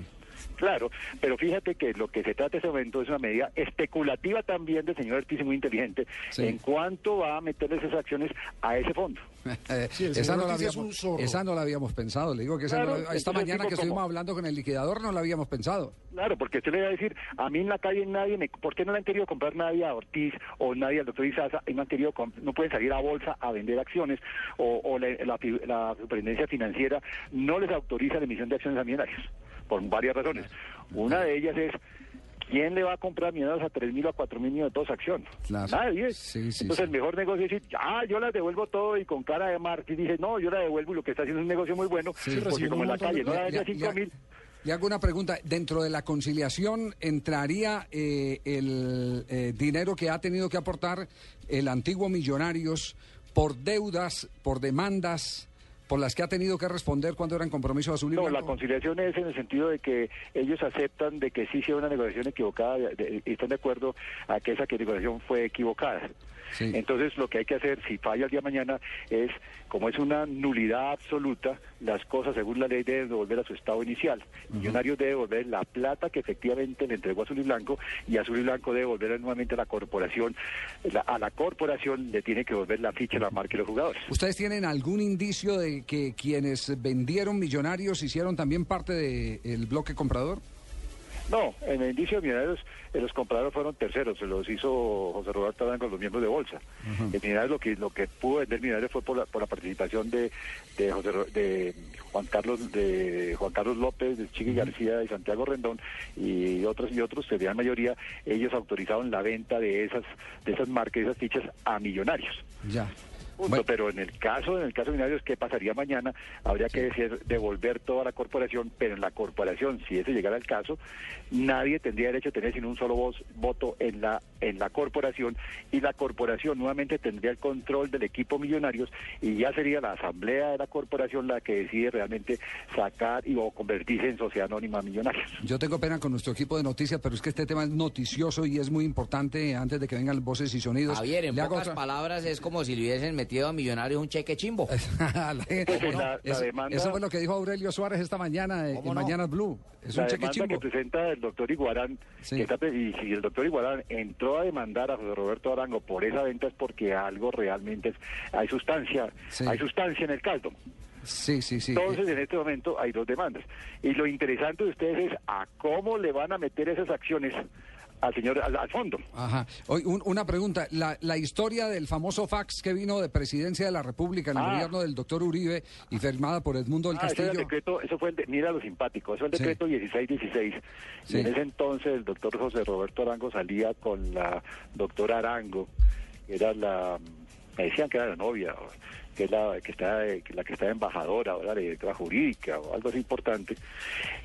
Claro, pero fíjate que lo que se trata en este momento es una medida especulativa también del señor Ortiz muy inteligente en cuanto va a meterle esas acciones a ese fondo. Eh, Sí, esa, no la es habíamos, un zorro. esa no la habíamos pensado. Le digo que esa Claro, no la- esta mañana que estuvimos como- hablando con el liquidador no la habíamos pensado. Claro, porque usted le va a decir, a mí en la calle nadie me, ¿por qué no le han querido comprar nadie a Ortiz o nadie al doctor Izaza y no han querido, no pueden salir a bolsa a vender acciones o, o la, la superintendencia financiera no les autoriza la emisión de acciones a millonarios por varias razones. Una de ellas es ¿Quién le va a comprar millonarios a 3 mil o a 4 mil millones de todos acción? Nadie. Entonces el mejor negocio es decir, ah, yo las devuelvo todo y con cara de Martín dice, no, yo la devuelvo y lo que está haciendo es un negocio muy bueno, porque como en la calle no la vende a 5 mil, Le hago una pregunta. Dentro de la conciliación entraría eh, el eh, dinero que ha tenido que aportar el antiguo Millonarios por deudas, por demandas, por las que ha tenido que responder cuando eran compromisos azul y No, la conciliación es en el sentido de que ellos aceptan de que sí hicieron una negociación equivocada y están de acuerdo a que esa negociación fue equivocada. Entonces lo que hay que hacer si falla el día de mañana es, como es una nulidad absoluta, las cosas según la ley deben devolver a su estado inicial. Millonarios debe devolver la plata que efectivamente le entregó a Azul y Blanco y Azul y Blanco debe devolver nuevamente a la corporación. La- a la corporación le tiene que devolver la ficha, la marca y los jugadores. ¿Ustedes tienen algún indicio de que quienes vendieron Millonarios hicieron también parte del bloque comprador? No, en el indicio de Millonarios eh, los compradores fueron terceros, se los hizo José Roberto Adán con los miembros de Bolsa. El Millonarios lo que lo que pudo vender Millonarios fue por la, por la participación de de, José de Juan Carlos de Juan Carlos López, de Chiqui García y Santiago Rendón y otros y otros, que gran mayoría ellos autorizaron la venta de esas de esas marcas, de esas fichas a Millonarios. Ya. Punto, pero en el caso, en el caso de Millonarios, ¿qué pasaría mañana? Habría que decir devolver toda la corporación, pero en la corporación, si ese llegara al caso, nadie tendría derecho a tener sino un solo voz, voto en la en la corporación y la corporación nuevamente tendría el control del equipo Millonarios y ya sería la asamblea de la corporación la que decide realmente sacar y o convertirse en sociedad anónima Millonarios. Yo tengo pena con nuestro equipo de noticias, pero es que este tema es noticioso y es muy importante antes de que vengan voces y sonidos. Javier, en Le pocas otra- palabras es como si le hubiesen metido a Millonarios un cheque chimbo. Eso, eso fue lo que dijo Aurelio Suárez esta mañana eh, en no? Mañanas Blue. Es la un cheque demanda chimbo. que presenta el doctor Iguarán, que está pre- y si el doctor Iguarán entró a demandar a José Roberto Arango por esa venta es porque algo realmente es, hay sustancia, Sí. hay sustancia en el caldo. Sí, sí, sí. Entonces, en este momento hay dos demandas. Y lo interesante de ustedes es a cómo le van a meter esas acciones al señor, al, al fondo. Ajá. Hoy, un- una pregunta. La, la historia del famoso fax que vino de Presidencia de la República en el Ah. gobierno del doctor Uribe y firmada por Edmundo del Ah, ese Castillo. decreto, eso fue el de- mira lo simpático, eso es el decreto 1616. Sí. En ese entonces el doctor José Roberto Arango salía con la doctora Arango, que era la, me decían que era la novia, que es la que está eh, que la que está embajadora ahora la directora jurídica o algo así importante,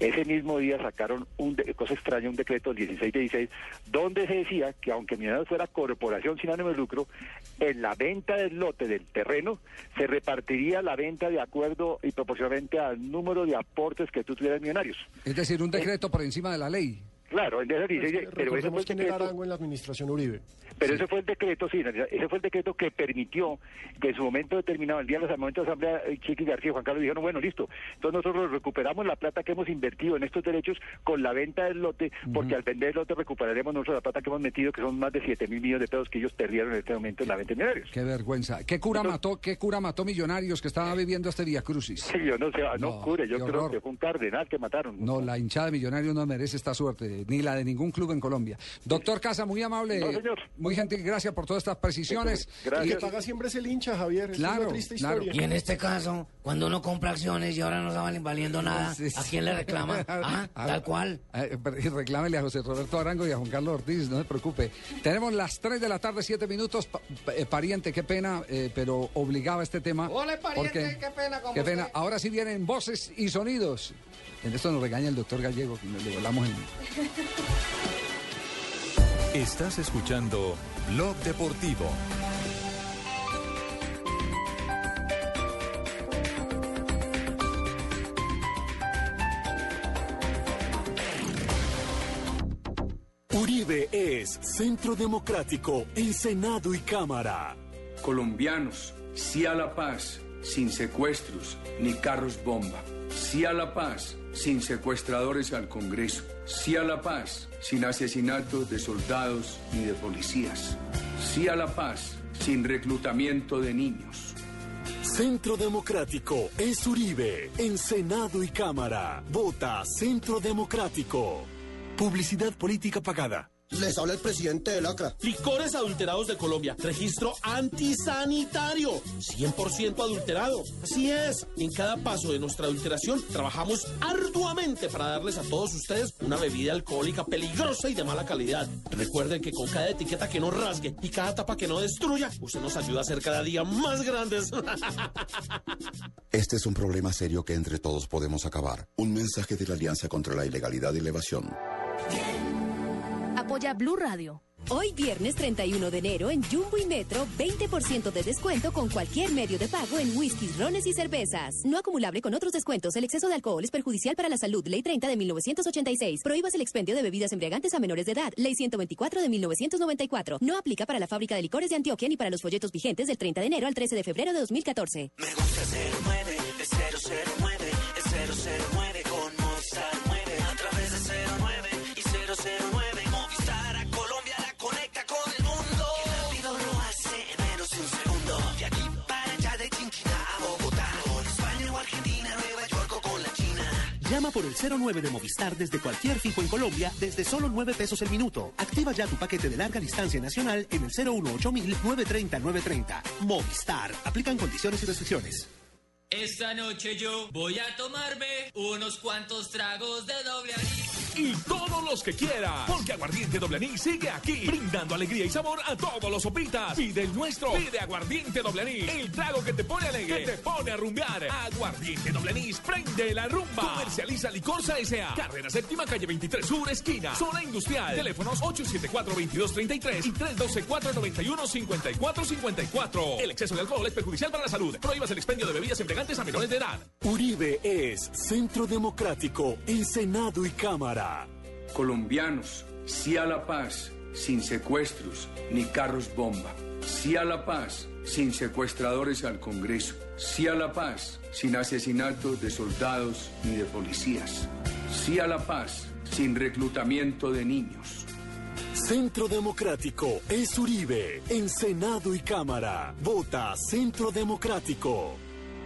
ese mismo día sacaron un de- cosa extraña, un decreto del 16 de 16, donde se decía que aunque Millonarios fuera corporación sin ánimo de lucro, en la venta del lote del terreno se repartiría la venta de acuerdo y proporcionalmente al número de aportes que tú tuvieras Millonarios. Es decir, un decreto por encima de la ley. Claro, ese 16, pero ese fue Recordemos el quién era decreto- Arango en la administración Uribe. pero ese fue el decreto, sí, ese fue el decreto que permitió que en su momento determinado, el día de los momentos de asamblea, eh, Chiqui García y Juan Carlos dijeron, bueno, listo, entonces nosotros recuperamos la plata que hemos invertido en estos derechos con la venta del lote, porque al vender el lote recuperaremos nosotros la plata que hemos metido, que son más de 7 mil millones de pesos que ellos perdieron en este momento en la venta de millonarios. Qué vergüenza. ¿Qué cura mató, qué cura mató millonarios que estaba viviendo este Vía Crucis? Sí, yo no sé, ah, no, No, cure, yo creo horror. que fue un cardenal que mataron. No, la hinchada de Millonarios no merece esta suerte, ni la de ningún club en Colombia. Doctor Casa, muy amable, No, señor. muy gentil, gracias por todas estas precisiones. Y que paga siempre es el hincha, Javier. Es Claro, una triste claro. historia. Y en este caso, cuando uno compra acciones y ahora no estaban valiendo nada, ¿a quién le reclama? Ah, tal cual. Pero- y reclámele a José Roberto Arango y a Juan Carlos Ortiz, no se preocupe. Tenemos las 3 de la tarde, 7 minutos. Pa- pa- eh, pariente, qué pena, eh, pero obligaba este tema. Hola, pariente, porque- qué pena con Qué pena. Ahora sí vienen voces y sonidos. En esto nos regaña el doctor Gallego, que nos le volamos el... Estás escuchando Blog Deportivo. Uribe es Centro Democrático en Senado y Cámara. Colombianos, sí a la paz, sin secuestros ni carros bomba. Sí a la paz, sin secuestradores al Congreso. Sí a la paz, sin asesinatos de soldados ni de policías. Sí a la paz, sin reclutamiento de niños. Centro Democrático es Uribe en Senado y Cámara. Vota Centro Democrático. Publicidad política pagada. Les habla el presidente del ACRA. Licores adulterados de Colombia. Registro antisanitario. 100% adulterado. Así es. En cada paso de nuestra adulteración trabajamos arduamente para darles a todos ustedes una bebida alcohólica peligrosa y de mala calidad. Recuerden que con cada etiqueta que no rasgue y cada tapa que no destruya, usted nos ayuda a ser cada día más grandes. Este es un problema serio que entre todos podemos acabar. Un mensaje de la Alianza contra la Ilegalidad y la Evasión. Apoya Blue Radio. Hoy viernes 31 de enero en Jumbo y Metro, 20% de descuento con cualquier medio de pago en whiskies, rones y cervezas. No acumulable con otros descuentos. El exceso de alcohol es perjudicial para la salud. Ley 30 de 1986. Prohíbas el expendio de bebidas embriagantes a menores de edad. Ley 124 de 1994. No aplica para la fábrica de licores de Antioquia ni para los folletos vigentes del 30 de enero al 13 de febrero de 2014. Me gusta 09, Llama por el 09 de Movistar desde cualquier fijo en Colombia desde solo 9 pesos el minuto. Activa ya tu paquete de larga distancia nacional en el 018 930 930. Movistar. Aplican condiciones y restricciones. Esta noche yo voy a tomarme unos cuantos tragos de doble anís. Y todos los que quiera, porque Aguardiente Doble Anís sigue aquí, brindando alegría y sabor a todos los sopitas. Pide el nuestro, pide Aguardiente Doble Anís, el trago que te pone alegre, que te pone a rumbear. Aguardiente Doble Anís, prende la rumba. Comercializa Licorsa S.A. Carrera Séptima, calle 23 Sur, esquina, zona industrial. Teléfonos 874-2233 y 312-491-5454. El exceso de alcohol es perjudicial para la salud. Prohíbas el expendio de bebidas a menores de edad. Uribe es Centro Democrático en Senado y Cámara. Colombianos, sí a la paz, sin secuestros ni carros bomba. Sí a la paz, sin secuestradores al Congreso. Sí a la paz, sin asesinatos de soldados ni de policías. Sí a la paz, sin reclutamiento de niños. Centro Democrático es Uribe en Senado y Cámara. Vota Centro Democrático.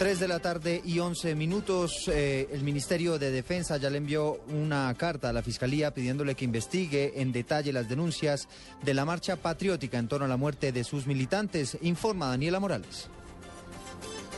3 de la tarde y 11 minutos. eh, el Ministerio de Defensa ya le envió una carta a la Fiscalía pidiéndole que investigue en detalle las denuncias de la marcha patriótica en torno a la muerte de sus militantes. Informa Daniela Morales.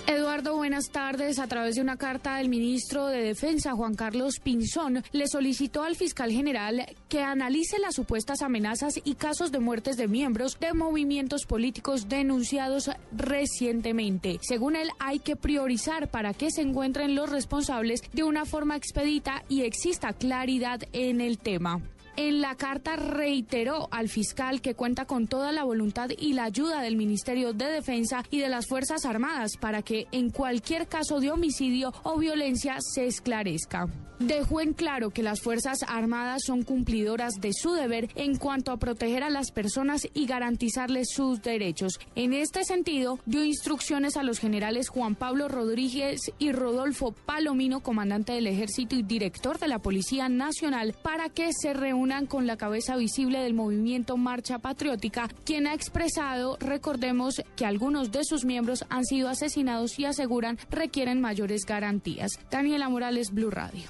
Eduardo, buenas tardes. A través de una carta del ministro de Defensa, Juan Carlos Pinzón, le solicitó al fiscal general que analice las supuestas amenazas y casos de muertes de miembros de movimientos políticos denunciados recientemente. Según él, hay que priorizar para que se encuentren los responsables de una forma expedita y exista claridad en el tema. En la carta reiteró al fiscal que cuenta con toda la voluntad y la ayuda del Ministerio de Defensa y de las Fuerzas Armadas para que en cualquier caso de homicidio o violencia se esclarezca. Dejó en claro que las Fuerzas Armadas son cumplidoras de su deber en cuanto a proteger a las personas y garantizarles sus derechos. En este sentido, dio instrucciones a los generales Juan Pablo Rodríguez y Rodolfo Palomino, comandante del Ejército y director de la Policía Nacional, para que se reúnan con la cabeza visible del movimiento Marcha Patriótica, quien ha expresado, recordemos, que algunos de sus miembros han sido asesinados y aseguran requieren mayores garantías. Daniela Morales, Blue Radio.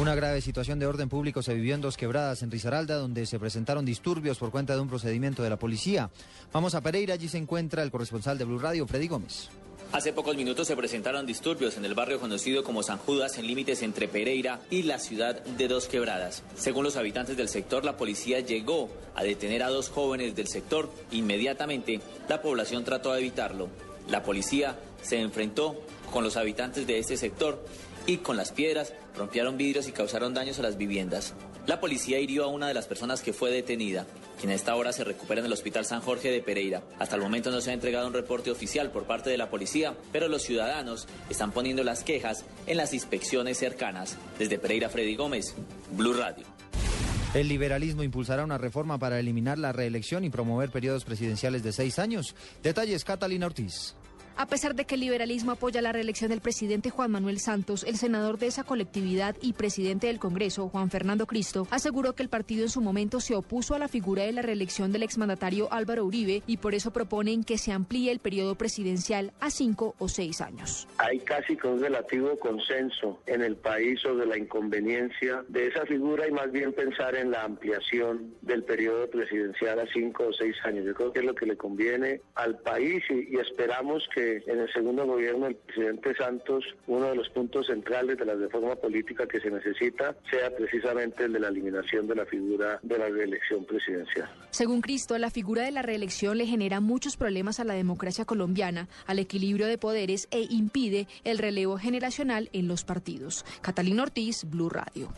Una grave situación de orden público se vivió en Dos Quebradas, en Risaralda, donde se presentaron disturbios por cuenta de un procedimiento de la policía. Vamos a Pereira, allí se encuentra el corresponsal de Blue Radio, Freddy Gómez. Hace pocos minutos se presentaron disturbios en el barrio conocido como San Judas en límites entre Pereira y la ciudad de Dos Quebradas. Según los habitantes del sector, la policía llegó a detener a dos jóvenes del sector. Inmediatamente, la población trató de evitarlo. La policía se enfrentó con los habitantes de este sector y con las piedras rompieron vidrios y causaron daños a las viviendas. La policía hirió a una de las personas que fue detenida, quien a esta hora se recupera en el Hospital San Jorge de Pereira. Hasta el momento no se ha entregado un reporte oficial por parte de la policía, pero los ciudadanos están poniendo las quejas en las inspecciones cercanas. Desde Pereira, Freddy Gómez, Blue Radio. El liberalismo impulsará una reforma para eliminar la reelección y promover periodos presidenciales de seis años. Detalles, Catalina Ortiz. A pesar de que el liberalismo apoya la reelección del presidente Juan Manuel Santos, el senador de esa colectividad y presidente del Congreso, Juan Fernando Cristo, aseguró que el partido en su momento se opuso a la figura de la reelección del exmandatario Álvaro Uribe y por eso proponen que se amplíe el periodo presidencial a cinco o seis años. Hay casi que un relativo consenso en el país sobre la inconveniencia de esa figura y más bien pensar en la ampliación del periodo presidencial a cinco o seis años. Yo creo que es lo que le conviene al país y, y esperamos que en el segundo gobierno del presidente Santos uno de los puntos centrales de la reforma política que se necesita sea precisamente el de la eliminación de la figura de la reelección presidencial. Según Cristo, la figura de la reelección le genera muchos problemas a la democracia colombiana, al equilibrio de poderes e impide el relevo generacional en los partidos. Catalina Ortiz, Blue Radio.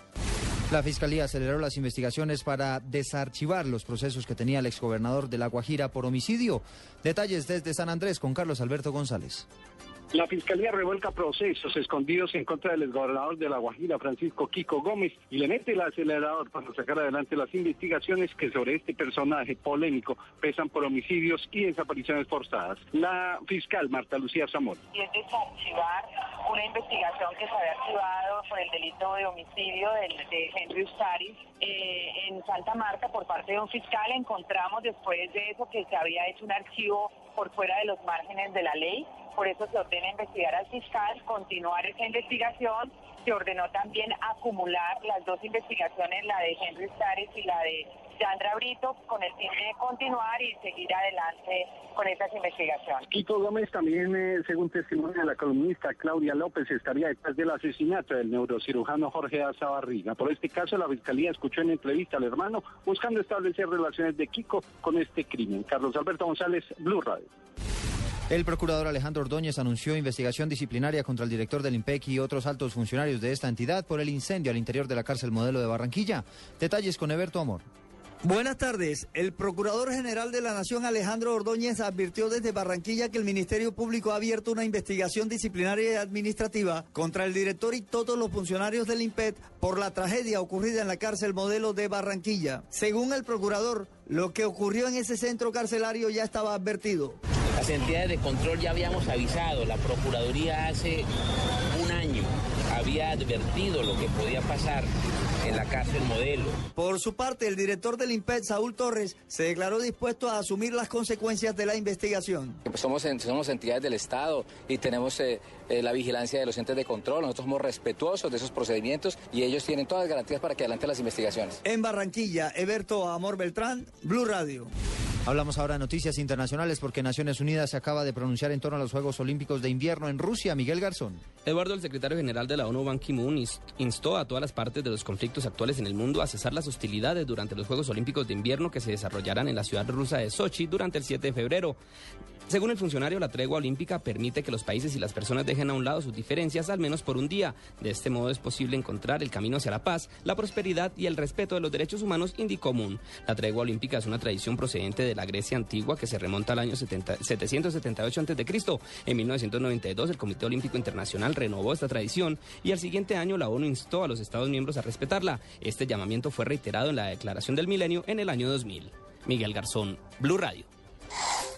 La Fiscalía aceleró las investigaciones para desarchivar los procesos que tenía el exgobernador de La Guajira por homicidio. Detalles desde San Andrés con Carlos Alberto González. La Fiscalía revuelca procesos escondidos en contra del exgobernador de La Guajira, Francisco Kiko Gómez, y le mete el acelerador para sacar adelante las investigaciones que sobre este personaje polémico pesan por homicidios y desapariciones forzadas. La fiscal Marta Lucía Zamora. y es desarchivar una investigación que se había activado por el delito de homicidio de Henry Ustari eh, en Santa Marta por parte de un fiscal. Encontramos después de eso que se había hecho un archivo por fuera de los márgenes de la ley. Por eso se ordena investigar al fiscal, continuar esa investigación. Se ordenó también acumular las dos investigaciones, la de Henry Staris y la de Sandra Brito, con el fin de continuar y seguir adelante con esas investigaciones. Kiko Gómez también, eh, según testimonio de la columnista Claudia López, estaría detrás del asesinato del neurocirujano Jorge Azabarriga. Por este caso, la Fiscalía escuchó en entrevista al hermano buscando establecer relaciones de Kiko con este crimen. Carlos Alberto González, Blue Radio. El procurador Alejandro Ordóñez anunció investigación disciplinaria contra el director del IMPEC y otros altos funcionarios de esta entidad por el incendio al interior de la cárcel modelo de Barranquilla. Detalles con Eberto Amor. Buenas tardes. El Procurador General de la Nación, Alejandro Ordóñez, advirtió desde Barranquilla que el Ministerio Público ha abierto una investigación disciplinaria y administrativa contra el director y todos los funcionarios del IMPET por la tragedia ocurrida en la cárcel modelo de Barranquilla. Según el Procurador, lo que ocurrió en ese centro carcelario ya estaba advertido. Las entidades de control ya habíamos avisado, la Procuraduría hace un había advertido lo que podía pasar en la cárcel modelo. Por su parte, el director del IMPED, Saúl Torres, se declaró dispuesto a asumir las consecuencias de la investigación. Pues somos, somos entidades del Estado y tenemos eh, eh, la vigilancia de los entes de control. Nosotros somos respetuosos de esos procedimientos y ellos tienen todas las garantías para que adelante las investigaciones. En Barranquilla, Eberto Amor Beltrán, Blue Radio. Hablamos ahora de noticias internacionales porque Naciones Unidas se acaba de pronunciar en torno a los Juegos Olímpicos de Invierno en Rusia. Miguel Garzón. Eduardo, el secretario general de la ONU, Ban Ki-moon, instó a todas las partes de los conflictos actuales en el mundo a cesar las hostilidades durante los Juegos Olímpicos de Invierno que se desarrollarán en la ciudad rusa de Sochi durante el 7 de febrero. Según el funcionario, la tregua olímpica permite que los países y las personas dejen a un lado sus diferencias al menos por un día. De este modo es posible encontrar el camino hacia la paz, la prosperidad y el respeto de los derechos humanos, indicó Moon. La tregua olímpica es una tradición procedente de la Grecia antigua que se remonta al año 778 a.C. En 1992 el Comité Olímpico Internacional renovó esta tradición y al siguiente año la ONU instó a los Estados miembros a respetarla. Este llamamiento fue reiterado en la Declaración del Milenio en el año 2000. Miguel Garzón, Blue Radio.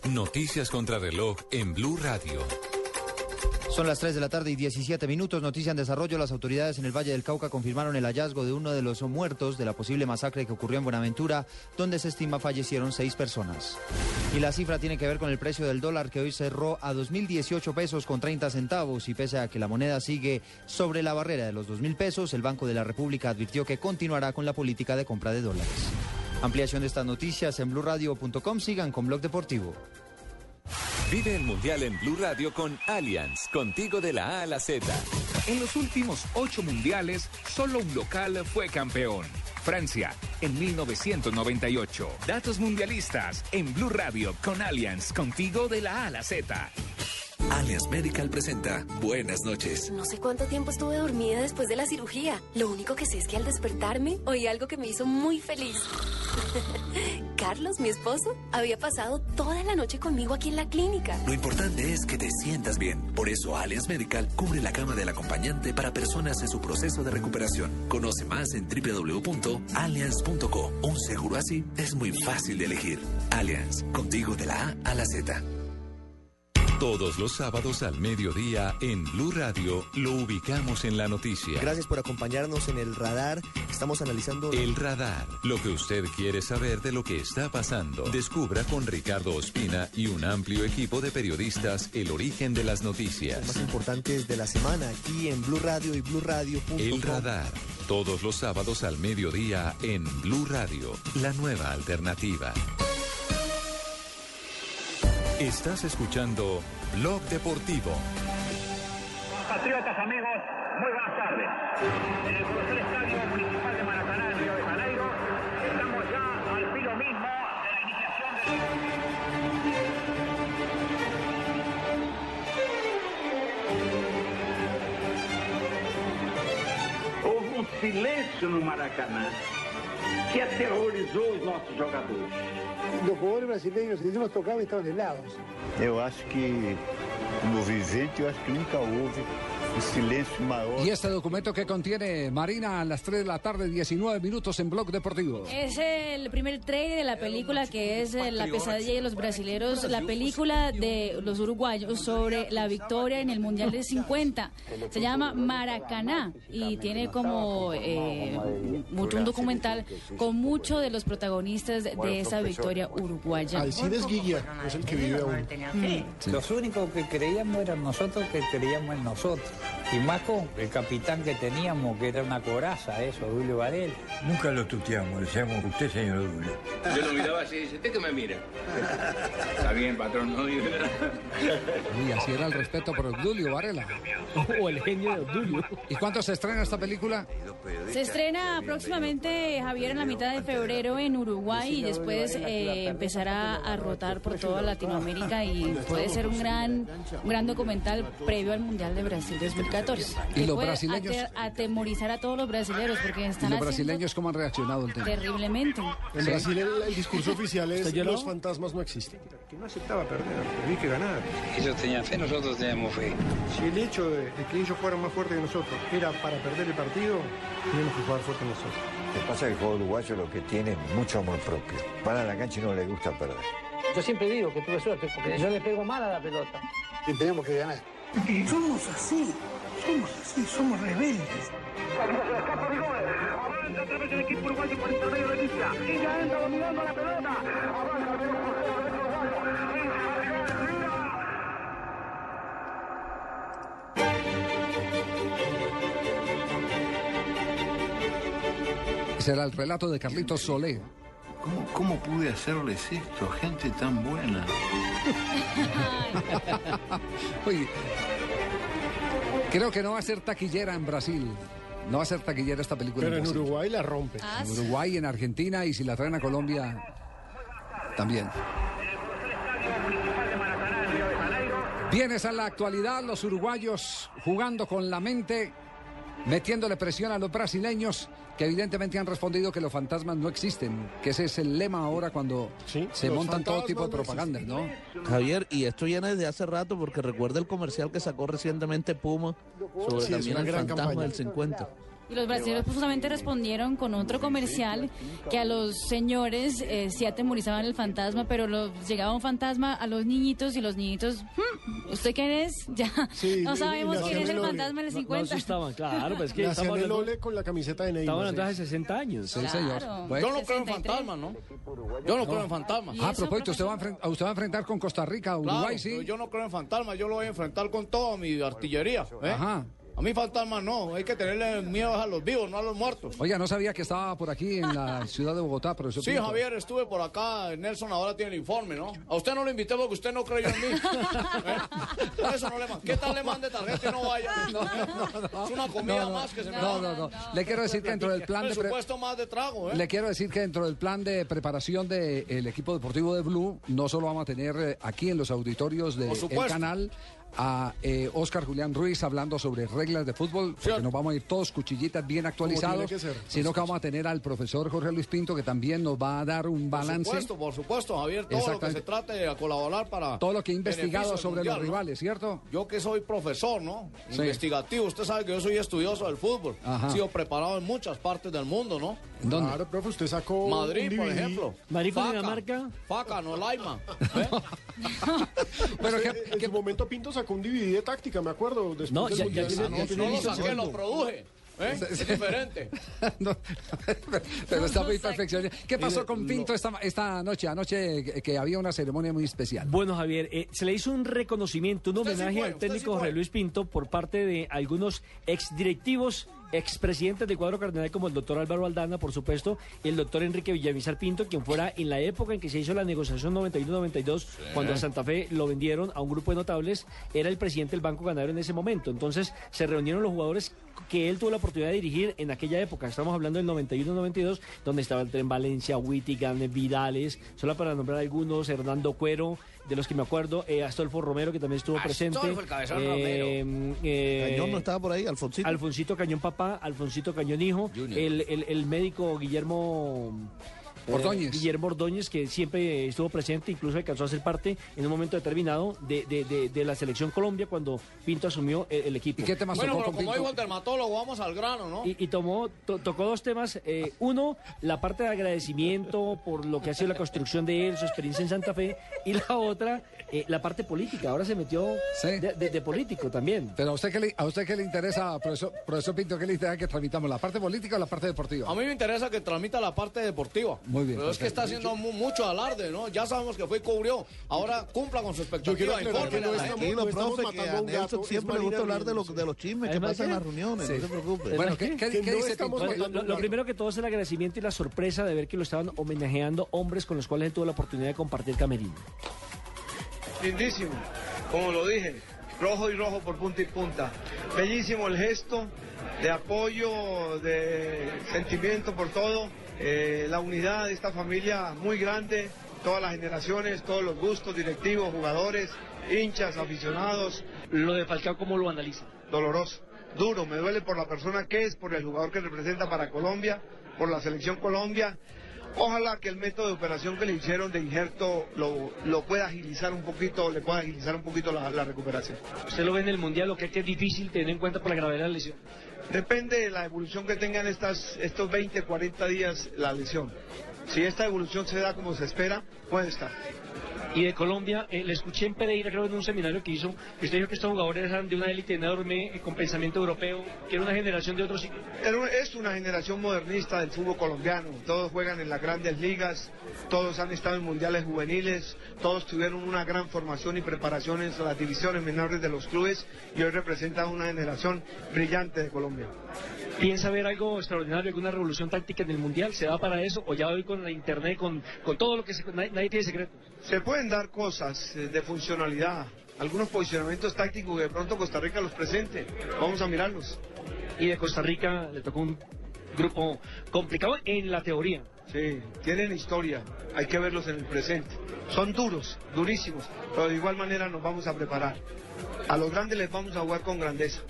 Noticias contra reloj en Blue Radio. Son las 3 de la tarde y 17 minutos. Noticia en desarrollo. Las autoridades en el Valle del Cauca confirmaron el hallazgo de uno de los muertos de la posible masacre que ocurrió en Buenaventura, donde se estima fallecieron seis personas. Y la cifra tiene que ver con el precio del dólar que hoy cerró a 2.018 pesos con 30 centavos. Y pese a que la moneda sigue sobre la barrera de los 2.000 pesos, el Banco de la República advirtió que continuará con la política de compra de dólares. Ampliación de estas noticias en blurradio.com. Sigan con Blog Deportivo. Vive el Mundial en Blue Radio con Allianz, contigo de la A a la Z. En los últimos ocho mundiales, solo un local fue campeón. Francia, en 1998. Datos mundialistas en Blue Radio con Allianz, contigo de la A a la Z. Allianz Medical presenta Buenas noches. No sé cuánto tiempo estuve dormida después de la cirugía. Lo único que sé es que al despertarme oí algo que me hizo muy feliz. Carlos, mi esposo, había pasado toda la noche conmigo aquí en la clínica. Lo importante es que te sientas bien. Por eso Allianz Medical cubre la cama del acompañante para personas en su proceso de recuperación. Conoce más en www.allianz.co. Un seguro así es muy fácil de elegir. Allianz, contigo de la A a la Z. Todos los sábados al mediodía en Blue Radio lo ubicamos en la noticia. Gracias por acompañarnos en el radar. Estamos analizando... El radar, lo que usted quiere saber de lo que está pasando. Descubra con Ricardo Ospina y un amplio equipo de periodistas el origen de las noticias. Los más importantes de la semana aquí en Blue Radio y Blue Radio. El radar, todos los sábados al mediodía en Blue Radio, la nueva alternativa. Estás escuchando Blog Deportivo. Patriotas amigos, muy buenas tardes. En el Colegio Estadio Municipal de Maracaná, en Río de Janeiro, estamos ya al filo mismo de la iniciación de... Houve um silêncio no Maracanã que aterrorizou os nossos jogadores. Los jugadores brasileños, si nos tocaban, estaban helados. Eu acho que, no vivente, eu acho que nunca houve um silêncio maior. Y este documento que contiene Marina a las 3 de la tarde, 19 minutos en Blog Deportivo. Es el primer trailer de la película que es eh, La pesadilla de los brasileros, la película de los uruguayos sobre la victoria en el Mundial de 50. Se llama Maracaná y tiene como eh, mucho un documental con muchos de los protagonistas de esa victoria uruguaya. Alcides Guilla es el que vive aún. Los únicos que creíamos eran nosotros que creíamos en nosotros. Y más con el capitán que teníamos, que era una coraza, eso, Julio Varela. Nunca lo tuteamos, decíamos usted, señor Julio. Yo lo miraba así y dice, ¿usted que me mira? Está bien, patrón, no digo nada. Y así era el respeto por Obdulio Varela. O el genio de Obdulio. ¿Y cuándo se estrena esta película? Se estrena próximamente, Javier, en la mitad de febrero en Uruguay y después eh, empezará a rotar por toda Latinoamérica y puede ser un gran, un gran documental previo al Mundial de Brasil 2014. ¿Y los brasileños? ate- atemorizar a todos los brasileños porque ¿Y están los haciendo brasileños cómo han reaccionado al tema? terriblemente. En Brasil el, el discurso oficial es ¿Usted lloró? los fantasmas no existen. que no aceptaba perder, había que ganar. Ellos tenían fe, nosotros teníamos fe. Si el hecho de, de que ellos fueran más fuertes que nosotros era para perder el partido, teníamos que jugar fuerte nosotros. Lo que pasa es que el juego uruguayo lo que tiene es mucho amor propio. Van a la cancha y no les gusta perder. Yo siempre digo que tuve suerte, porque yo le pego mal a la pelota. Y teníamos que ganar. Somos así. Somos así, somos rebeldes. Será el relato de Carlitos Solé. ¿Cómo, ¿Cómo pude hacerles esto? Gente tan buena. Oye, creo que no va a ser taquillera en Brasil. No va a ser taquillera esta película. Pero en Brasil. Uruguay la rompe. En Uruguay, en Argentina y si la traen a Colombia, también. Vienes a la actualidad, los uruguayos jugando con la mente, metiéndole presión a los brasileños, que evidentemente han respondido que los fantasmas no existen, que ese es el lema ahora cuando se montan todo tipo de propaganda, ¿no? Javier, y esto viene desde hace rato porque recuerda el comercial que sacó recientemente Puma sobre Sí, también el gran fantasma campaña. del 50. Y los brasileños pues, justamente respondieron con otro comercial que a los señores eh, sí atemorizaban el fantasma, pero los, llegaba un fantasma a los niñitos y los niñitos, "Hmm, ¿usted quién es? Ya Sí, no sabemos quién es el el fantasma del ole. 50. asustaban, claro, pues es que estamos el con la camiseta de Neymar. Hablando de hace 60 años. Sí, señor. Bueno. Yo no creo en fantasmas, ¿no? Yo no creo en fantasmas. Ah, a propósito, usted va a, usted va a enfrentar con Costa Rica, Uruguay, Claro, sí. yo no creo en fantasmas, yo lo voy a enfrentar con toda mi artillería. ¿eh? Ajá. A mí fantasmas no, hay que tenerle miedo a los vivos, no a los muertos. Oiga, no sabía que estaba por aquí en la ciudad de Bogotá, pero Sí, Javier, estuve por acá, Nelson ahora tiene el informe, ¿no? A usted no lo invité porque usted no creyó en mí. ¿eh? Eso no le mande. ¿Qué tal le mande tarjeta y no vaya? Es una comida No, no, más que se me no, da. no, no. Le quiero decir que dentro del plan de pre- Presupuesto más de trago, ¿eh? Le quiero decir que dentro del plan de preparación del equipo deportivo de Blue, no solo vamos a tener eh, aquí en los auditorios del canal a eh, Oscar Julián Ruiz hablando sobre reglas de fútbol, porque nos vamos a ir todos cuchillitas bien actualizados, que ser. sino que vamos a tener al profesor Jorge Luis Pinto, que también nos va a dar un Por balance. supuesto, por supuesto, Javier, todo lo que se trate de colaborar para... Todo lo que he investigado sobre mundial, los ¿no? rivales, ¿cierto? Yo que soy profesor, ¿no? Sí. Investigativo. Usted sabe que yo soy estudioso del fútbol. Ajá. He sido preparado en muchas partes del mundo, ¿no? ¿Dónde? Claro, profe, usted sacó. Madrid, por ejemplo. Madrid con. Dinamarca. Faca, no Laima. Pero en su momento Pinto sacó un DVD de táctica, me acuerdo. Después No, ya- Ah, no, si no lo saqué, lo produje. ¿eh? Es diferente. No, pero está muy perfeccionado. ¿Qué pasó con Pinto esta, esta noche? Anoche que, que había una ceremonia muy especial. Bueno, Javier, eh, se le hizo un reconocimiento, un sí homenaje fue, al sí técnico. Jorge Luis Pinto por parte de algunos exdirectivos, expresidentes del cuadro cardenal, como el doctor Álvaro Aldana, por supuesto, y el doctor Enrique Villamizar Pinto, quien fuera en la época en que se hizo la negociación 91-92, cuando a Santa Fe lo vendieron a un grupo de notables, era el presidente del Banco Ganadero en ese momento. Entonces se reunieron los jugadores que él tuvo la oportunidad de dirigir en aquella época. Estamos hablando del 91-92, donde estaba el Tren Valencia, Wittigan, Vidales, solo para nombrar algunos, Hernando Cuero, de los que me acuerdo, eh, Astolfo Romero, que también estuvo presente. Astolfo, el cabezón eh, eh, Cañón no estaba por ahí, Alfonsito. Alfonsito Cañón papá, Alfonsito Cañón hijo, el, el- el médico Guillermo Ordóñez. Guillermo Ordóñez, que siempre estuvo presente, incluso alcanzó a ser parte en un momento determinado de, de- de- de la selección Colombia cuando Pinto asumió el, el equipo. ¿Y qué temas Bueno, tocó pero con como dijo el dermatólogo, vamos al grano, ¿no? Y, y tomó, to- tocó dos temas. eh, uno, la parte de agradecimiento por lo que ha sido la construcción de él, su experiencia en Santa Fe. Y la otra, eh, la parte política. Ahora se metió Sí. de, de- de político también. Pero a usted qué le, a usted qué le interesa, profesor, profesor Pinto, qué le interesa que tramitamos, la parte política o la parte deportiva? A mí me interesa que transmita la parte deportiva. Muy bien, Pero es que está haciendo mu- mucho alarde, ¿no? Ya sabemos que fue y cubrió. Ahora cumpla con su Yo quiero expectativa. que no estamos, matando a un gato. siempre le gusta hablar de los, Rios. de los chismes que ¿Es pasan en las reuniones, Sí. no se preocupe. Bueno, ¿qué, qué- Que qué no dice matando Lo, lo primero que todo es el agradecimiento y la sorpresa de ver que lo estaban homenajeando hombres con los cuales él tuvo la oportunidad de compartir camerino. Lindísimo, como lo dije, rojo y rojo por punta y punta. Bellísimo el gesto de apoyo, de sentimiento por todo, eh, la unidad de esta familia muy grande, todas las generaciones, todos los gustos, directivos, jugadores, hinchas, aficionados. Lo de Falcao, ¿cómo lo analiza? Doloroso, duro, me duele por la persona que es, por el jugador que representa para Colombia, por la selección Colombia. Ojalá que el método de operación que le hicieron de injerto lo, lo pueda agilizar un poquito, le pueda agilizar un poquito la, la recuperación. Usted lo ve en el Mundial, lo que es que es difícil tener en cuenta por la gravedad de la lesión. Depende de la evolución que tengan estas, estos 20, 40 días la lesión. Si esta evolución se da como se espera, puede estar. Y de Colombia, eh, le escuché en Pereira, creo, en un seminario que hizo, que usted dijo que estos jugadores eran de una élite enorme, eh, con pensamiento europeo, que era una generación de otros... Es una generación modernista del fútbol colombiano. Todos juegan en las grandes ligas, todos han estado en mundiales juveniles, todos tuvieron una gran formación y preparación en las divisiones menores de los clubes y hoy representan una generación brillante de Colombia. ¿Piensa ver algo extraordinario, alguna revolución táctica en el Mundial? ¿Se da para eso? ¿O ya hoy con la Internet, con, con todo lo que se... Nadie, nadie tiene secretos? Se pueden dar cosas eh, de funcionalidad, algunos posicionamientos tácticos que de pronto Costa Rica los presente. Vamos a mirarlos. Y de Costa Rica le tocó un grupo complicado en la teoría. Sí, tienen historia, hay que verlos en el presente. Son duros, durísimos, pero de igual manera nos vamos a preparar. A los grandes les vamos a jugar con grandeza.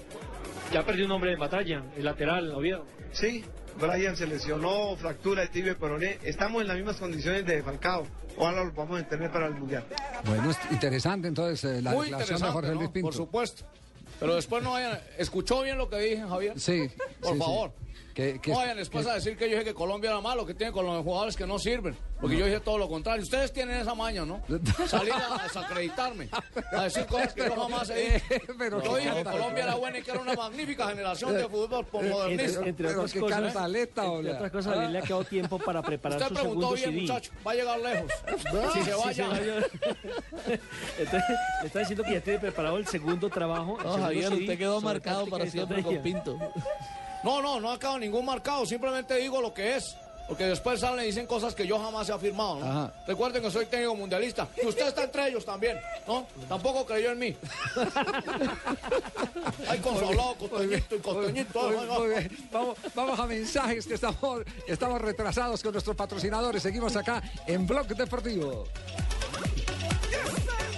Ya perdió un hombre de batalla, el lateral, Oviedo. Sí, Brian se lesionó, fractura de tibia y peroné. Estamos en las mismas condiciones de Falcao. Ojalá lo vamos a tener para el Mundial. Bueno, es interesante entonces eh, la Muy declaración de Jorge ¿no? Luis Pinto. Por supuesto. Pero después no vayan. ¿Escuchó bien lo que dije, Javier? Sí. Por sí, sí. Que- que- no vayan después a decir que yo dije que Colombia era malo, que tiene con los jugadores que no sirven. Porque yo dije todo lo contrario. Ustedes tienen esa maña, ¿no? Salir a, desacreditarme. A decir cosas que yo jamás he dicho. Pero yo qué dije que. Colombia era buena y que era una magnífica generación de fútbol por modernista. Entre, entre otras cosas, entre otras cosas, a él le ha quedado tiempo para preparar Usted su preguntó segundo bien, CD. muchacho. Va a llegar lejos. Si se vaya. se vaya. Entonces, le está diciendo que ya tiene preparado el segundo trabajo. el No, segundo Javier, CD usted quedó marcado para siempre con Pinto. No, no, no ha quedado ningún marcado. Simplemente digo lo que es. Porque después salen y dicen cosas que yo jamás he afirmado, ¿no? Ajá. Recuerden que soy técnico mundialista. Y usted está entre ellos también, ¿no? Tampoco creyó en mí. Ay, consolado, costeñito y costeñito. Muy, ay, ay, muy bien. Vamos, vamos a mensajes que estamos, estamos retrasados con nuestros patrocinadores. Seguimos acá en Blog Deportivo.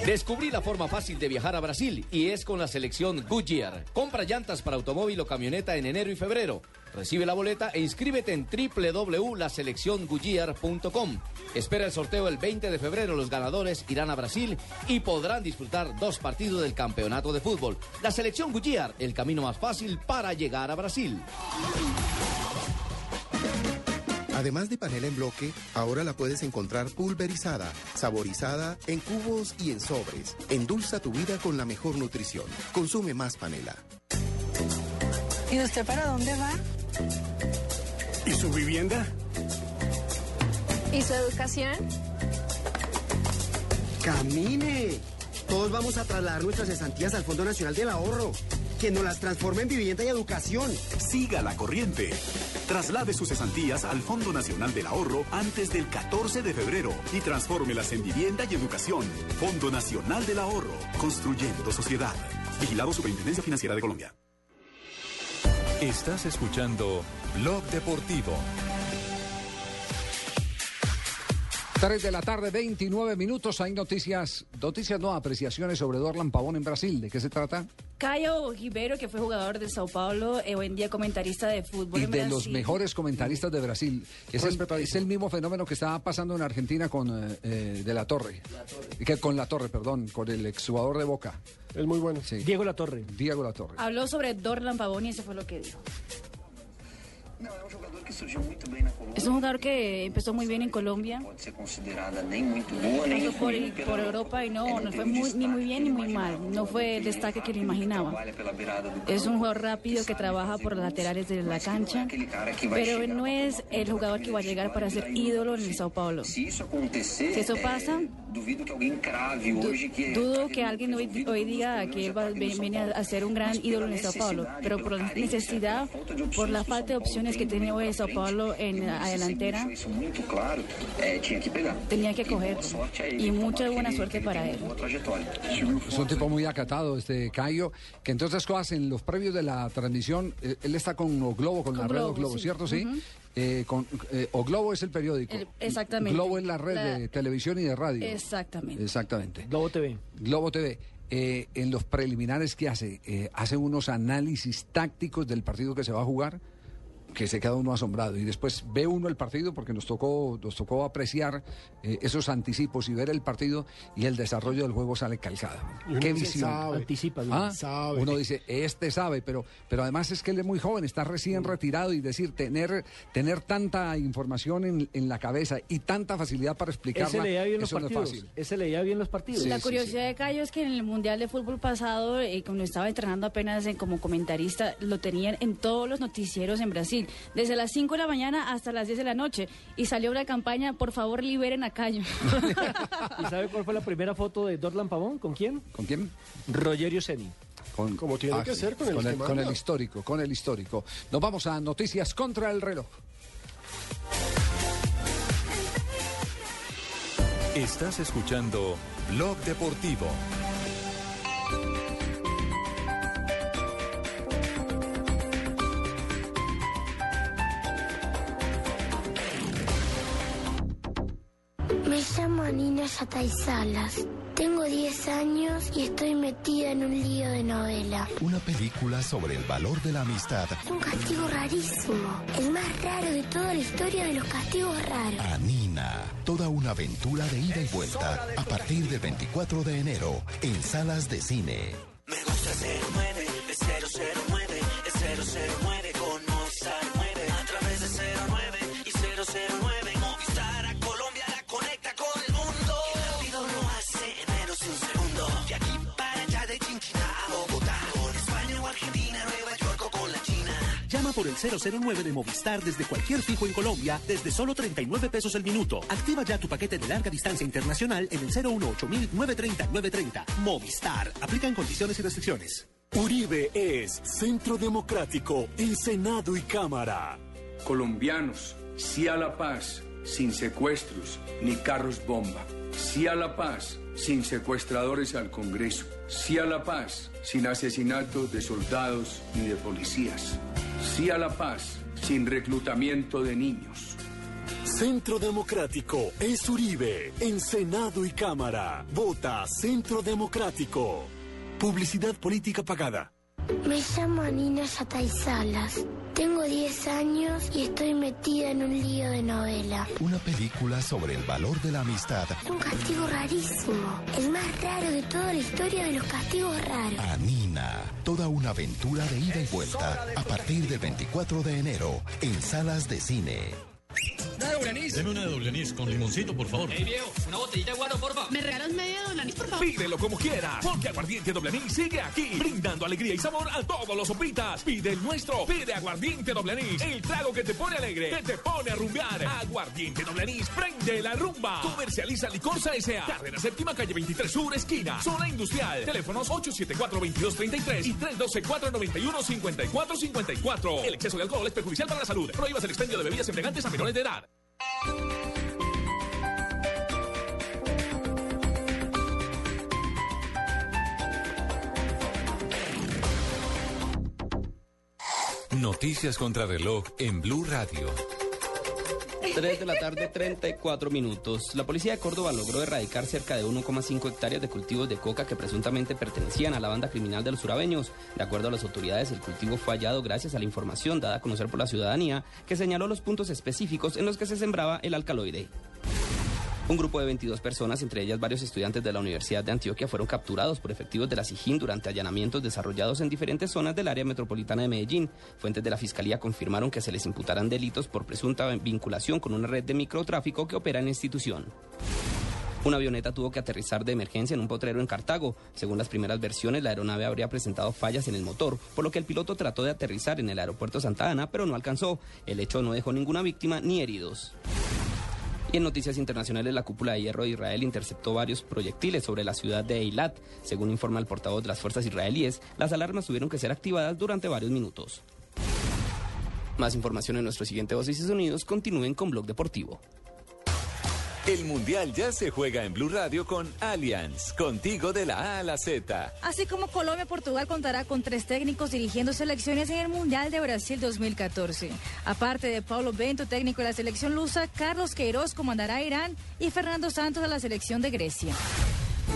Descubrí la forma fácil de viajar a Brasil y es con la selección Goodyear. Compra llantas para automóvil o camioneta en enero y febrero. Recibe la boleta e inscríbete en www.laselecciongoodyear.com. Espera el sorteo el 20 de febrero. Los ganadores irán a Brasil y podrán disfrutar dos partidos del campeonato de fútbol. La selección Goodyear, el camino más fácil para llegar a Brasil. Además de panela en bloque, ahora la puedes encontrar pulverizada, saborizada, en cubos y en sobres. Endulza tu vida con la mejor nutrición. Consume más panela. ¿Y usted para dónde va? ¿Y su vivienda? ¿Y su educación? ¡Camine! Todos vamos a trasladar nuestras cesantías al Fondo Nacional del Ahorro, que nos las transforme en vivienda y educación. Siga la corriente. Traslade sus cesantías al Fondo Nacional del Ahorro antes del 14 de febrero y transfórmelas en vivienda y educación. Fondo Nacional del Ahorro, construyendo sociedad. Vigilado Superintendencia Financiera de Colombia. Estás escuchando Blog Deportivo. 3 de la tarde, 29 minutos. Hay noticias, noticias no, apreciaciones sobre Dorlan Pavón en Brasil. ¿De qué se trata? Caio Ribeiro, que fue jugador de Sao Paulo, eh, hoy en día comentarista de fútbol Y en de Brasil. los mejores comentaristas de Brasil. Es el, es el mismo fenómeno que estaba pasando en Argentina con eh, eh, De La Torre. Que, con La Torre, perdón, con el exjugador de Boca. Es muy bueno. Diego La Torre. Diego La Torre. Habló sobre Dorlan Pavón y eso fue lo que dijo. Es un jugador que empezó muy bien en Colombia. Pasó por, por Europa y no, no fue muy- ni muy bien ni muy mal. No fue el destaque que le imaginaba. Es un jugador rápido que trabaja por laterales de la cancha, pero no es el jugador que va a llegar para ser ídolo en el Sao Paulo. Si eso pasa, dudo que alguien hoy, hoy diga que él va, viene a ser un gran ídolo en el Sao Paulo, pero por la necesidad, por la falta de opciones que tiene hoy el Sao Paulo en la delantera, tenía que cogerlo. Y mucha buena suerte para él. Es un tipo muy acatado, este Cayo, que entre otras cosas, en los previos de la transmisión, eh, él está con O Globo, con, la Con red O Globo, Globo, sí. ¿cierto? Sí. Ujú. Eh, con, eh, o Globo es el periódico. El- exactamente. Globo es la red La- de televisión y de radio. Exactamente. Exactamente. Globo TV. Globo TV. Eh, en los preliminares que hace, eh, hace unos análisis tácticos del partido que se va a jugar. Que se queda uno asombrado y después ve uno el partido porque nos tocó nos tocó apreciar eh, esos anticipos y ver el partido y el desarrollo del juego sale calcado. Qué visión. sabe, Anticipa. ¿Ah? sabe. Uno dice, este sabe, pero, pero además es que él es muy joven, está recién retirado y decir, tener, tener tanta información en, en la cabeza y tanta facilidad para explicarla, Ese leía bien los eso no es partidos. fácil. Ese leía bien los partidos. la curiosidad de Cayo es que en el Mundial de Fútbol pasado, eh, cuando estaba entrenando apenas en- como comentarista, lo tenían en todos los noticieros en Brasil, desde las 5 de la mañana hasta las 10 de la noche. Y salió una campaña, por favor, liberen a Cayo. ¿Y sabe cuál fue la primera foto de Dorlan Pavón? ¿Con quién? ¿Con quién? Rogerio Ceni. Con, Como tiene que ser con el con manda. el histórico, con el histórico. Nos vamos a noticias contra el reloj. Estás escuchando Blog Deportivo. Me llamo Nina Yatay Salas. Tengo 10 años y estoy metida en un lío de novela. Una película sobre el valor de la amistad. Un castigo rarísimo. El más raro de toda la historia de los castigos raros. Anina. Toda una aventura de ida y vuelta. A partir del 24 de enero. En salas de cine. Me gusta 09, es 009, es 009 por el 009 de Movistar desde cualquier fijo en Colombia desde solo 39 pesos el minuto. Activa ya tu paquete de larga distancia internacional en el 018 930 930. Movistar. Aplican condiciones y restricciones. Uribe es Centro Democrático en Senado y Cámara. Colombianos, sí a la paz, sin secuestros ni carros bomba. Sí a la paz, sin secuestradores al Congreso. Sí a la paz, sin asesinatos de soldados ni de policías. Sí a la paz, sin reclutamiento de niños. Centro Democrático es Uribe en Senado y Cámara. Vota Centro Democrático. Publicidad política pagada. Me llamo Nina Yatay Salas. Tengo 10 años y estoy metida en un lío de novela. Una película sobre el valor de la amistad. Es un castigo rarísimo. El más raro de toda la historia de los castigos raros. Anina. Toda una aventura de ida y vuelta. A partir del 24 de enero. En salas de cine. ¿Una de doble anís? Deme una de doble anís con limoncito, por favor. Ey, viejo, una botellita de guaro, porfa. ¿Me regalas media doble anís, por favor? Pídelo como quieras, porque Aguardiente Doble Anís sigue aquí, brindando alegría y sabor a todos los sopitas. Pide el nuestro, pide Aguardiente Doble Anís, el trago que te pone alegre, que te pone a rumbear. Aguardiente Doble Anís, prende la rumba. Comercializa Licorsa S.A. Cárdenas Séptima, calle 23 Sur, esquina, zona industrial. Teléfonos 874-2233 y 312-491-5454. El exceso de alcohol es perjudicial para la salud. Prohíbas el expendio de bebidas embriagantes a menores Noticias contra reloj en Blue Radio. 3 de la tarde, 34 minutos. La policía de Córdoba logró erradicar cerca de 1,5 hectáreas de cultivos de coca que presuntamente pertenecían a la banda criminal de los surabeños. De acuerdo a las autoridades, el cultivo fue hallado gracias a la información dada a conocer por la ciudadanía, que señaló los puntos específicos en los que se sembraba el alcaloide. Un grupo de 22 personas, entre ellas varios estudiantes de la Universidad de Antioquia, fueron capturados por efectivos de la SIJIN durante allanamientos desarrollados en diferentes zonas del área metropolitana de Medellín. Fuentes de la Fiscalía confirmaron que se les imputarán delitos por presunta vinculación con una red de microtráfico que opera en la institución. Una avioneta tuvo que aterrizar de emergencia en un potrero en Cartago. Según las primeras versiones, la aeronave habría presentado fallas en el motor, por lo que el piloto trató de aterrizar en el aeropuerto Santa Ana, pero no alcanzó. El hecho no dejó ninguna víctima ni heridos. En noticias internacionales, la cúpula de hierro de Israel interceptó varios proyectiles sobre la ciudad de Eilat. Según informa el portavoz de las fuerzas israelíes, las alarmas tuvieron que ser activadas durante varios minutos. Más información en nuestro siguiente Voces y Sonidos. Continúen con Blog Deportivo. El Mundial ya se juega en Blue Radio con Allianz, contigo de la A a la Z. Así como Colombia, Portugal contará con tres técnicos dirigiendo selecciones en el Mundial de Brasil 2014. Aparte de Paulo Bento, técnico de la selección lusa, Carlos Queiroz comandará a Irán y Fernando Santos a la selección de Grecia.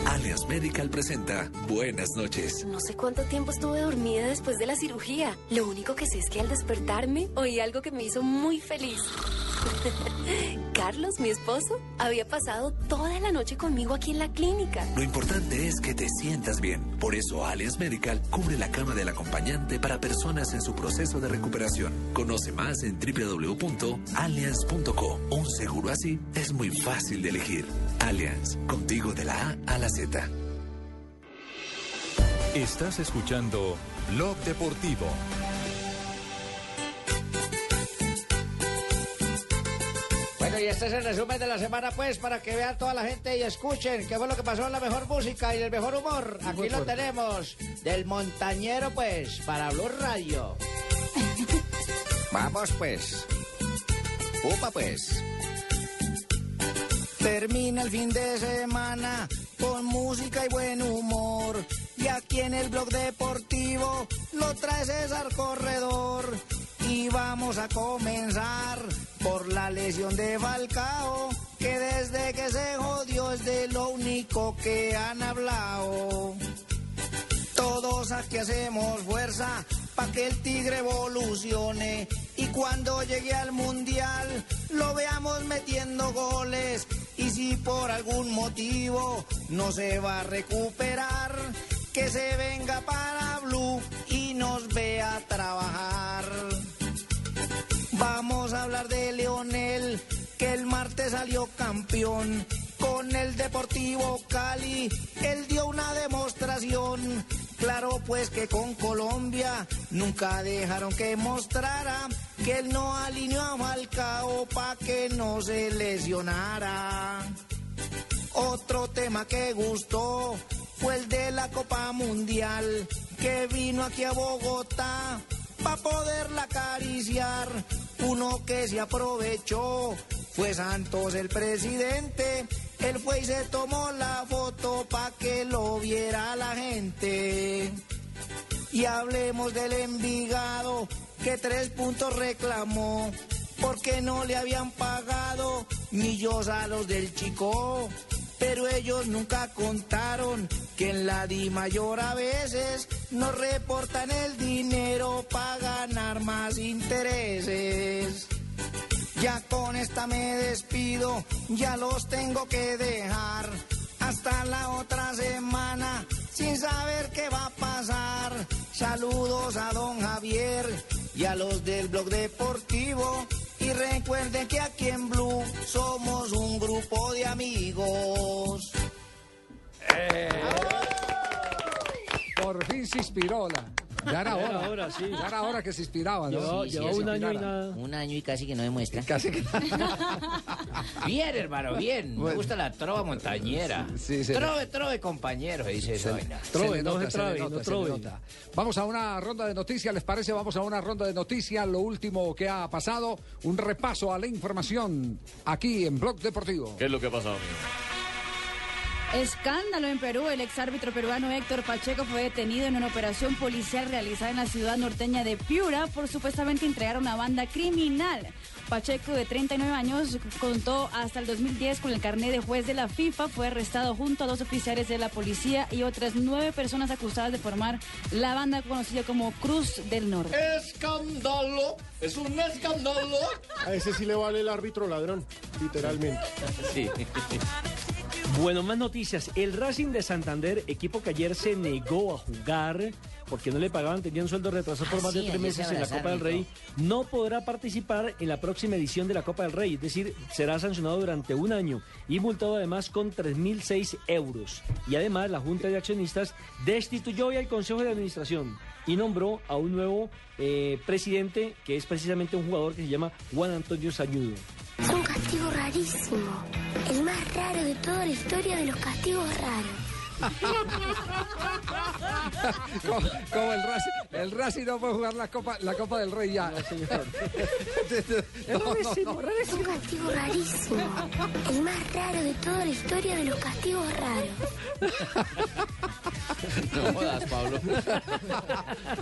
Allianz Medical presenta Buenas noches. No sé cuánto tiempo estuve dormida después de la cirugía. Lo único que sé es que al despertarme oí algo que me hizo muy feliz. Carlos, mi esposo, había pasado toda la noche conmigo aquí en la clínica. Lo importante es que te sientas bien. Por eso Allianz Medical cubre la cama del acompañante para personas en su proceso de recuperación. Conoce más en www.allianz.co. Un seguro así es muy fácil de elegir. Allianz, contigo de la A a la Z. Estás escuchando Blog Deportivo. Este es el resumen de la semana, pues, para que vean toda la gente y escuchen qué fue lo que pasó en la mejor música y el mejor humor. Aquí lo tenemos, del montañero, pues, para Blue Radio. Vamos pues. Upa pues. Termina el fin de semana con música y buen humor. Y aquí en el blog deportivo lo trae César Corredor. Y vamos a comenzar por la lesión de Falcao, que desde que se jodió es de lo único que han hablado. Todos aquí hacemos fuerza para que el tigre evolucione y cuando llegue al mundial lo veamos metiendo goles y si por algún motivo no se va a recuperar, que se venga para Blue y nos vea trabajar. Vamos a hablar de Leonel, que el martes salió campeón. Con el Deportivo Cali, él dio una demostración. Claro, pues que con Colombia nunca dejaron que mostrara que él no alineó a Falcao pa' que no se lesionara. Otro tema que gustó fue el de la Copa Mundial, que vino aquí a Bogotá pa' poderla acariciar. Uno que se aprovechó fue Santos el presidente. Él fue y se tomó la foto pa' que lo viera la gente. Y hablemos del Envigado que tres puntos reclamó porque no le habían pagado millos a los del Chico. Pero ellos nunca contaron que en la Di Mayor a veces nos reportan el dinero para ganar más intereses. Ya con esta me despido, ya los tengo que dejar. Hasta la otra semana, sin saber qué va a pasar. Saludos a don Javier y a los del blog deportivo. Y recuerden que aquí en Blue somos un grupo de amigos. Por fin se inspiró la. Ya era Ya hora. era hora, sí. Ya era hora que se inspiraba, ¿no? Llevó- llevó un año y nada. Un año y casi que no demuestra. Casi que Bien, hermano, bien. Me gusta la trova montañera. Sí, sí. Trove, trove, compañero, dice se le nota, se le nota. Vamos a una ronda de noticias, ¿les parece? Vamos a una ronda de noticias, lo último que ha pasado, un repaso a la información aquí en Blog Deportivo. ¿Qué es lo que ha pasado, Escándalo en Perú. El exárbitro peruano Héctor Pacheco fue detenido en una operación policial realizada en la ciudad norteña de Piura por supuestamente entregar a una banda criminal. Pacheco, de 39 años, contó hasta el 2010 con el carnet de juez de la FIFA. Fue arrestado junto a dos oficiales de la policía y otras nueve personas acusadas de formar la banda conocida como Cruz del Norte. ¡Escándalo! ¡Es un escándalo! A ese sí le vale el árbitro ladrón, literalmente. Sí. Bueno, más noticias. El Racing de Santander, equipo que ayer se negó a jugar porque no le pagaban, tenían sueldo retrasado por Ah, más sí, de tres meses se en la Copa del Rey, no podrá participar en la próxima edición de la Copa del Rey. Es decir, será sancionado durante un año y multado además con 3.006 euros. Y además la Junta de Accionistas destituyó hoy al Consejo de Administración y nombró a un nuevo eh, presidente que es precisamente un jugador que se llama Juan Antonio Sañudo. Es un castigo rarísimo. El más raro de toda la historia de los castigos raros. Como, como el Racing, el Racing no puede jugar la Copa, la Copa del Rey ya. No, no, no. Es un castigo rarísimo. El más raro de toda la historia de los castigos raros. No jodas, Pablo.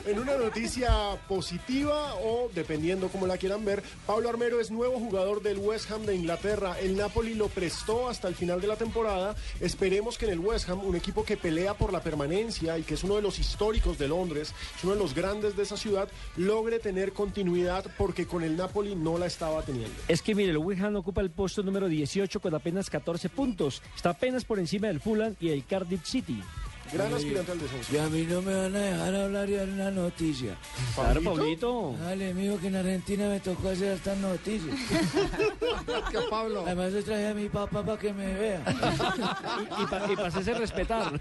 En una noticia positiva o dependiendo cómo la quieran ver, Pablo Armero es nuevo jugador del West Ham de Inglaterra. El Napoli lo prestó hasta el final de la temporada. Esperemos que en el West Ham, un equipo que pelea por la permanencia y que es uno de los históricos de Londres, es uno de los grandes de esa ciudad, logre tener continuidad porque con el Napoli no la estaba teniendo. Es que mire, el Ham ocupa el puesto número 18 con apenas 14 puntos. Está apenas por encima del Fulham y el Cardiff City. Gran aspirante al descenso. Y a mí no me van a dejar hablar y dar una noticia. Claro, Pablito. Dale, mijo, que en Argentina me tocó hacer estas noticias. ¿Qué, Pablo? Además, yo traje a mi papá para que me vea. Y, pa- y para hacerse respetar.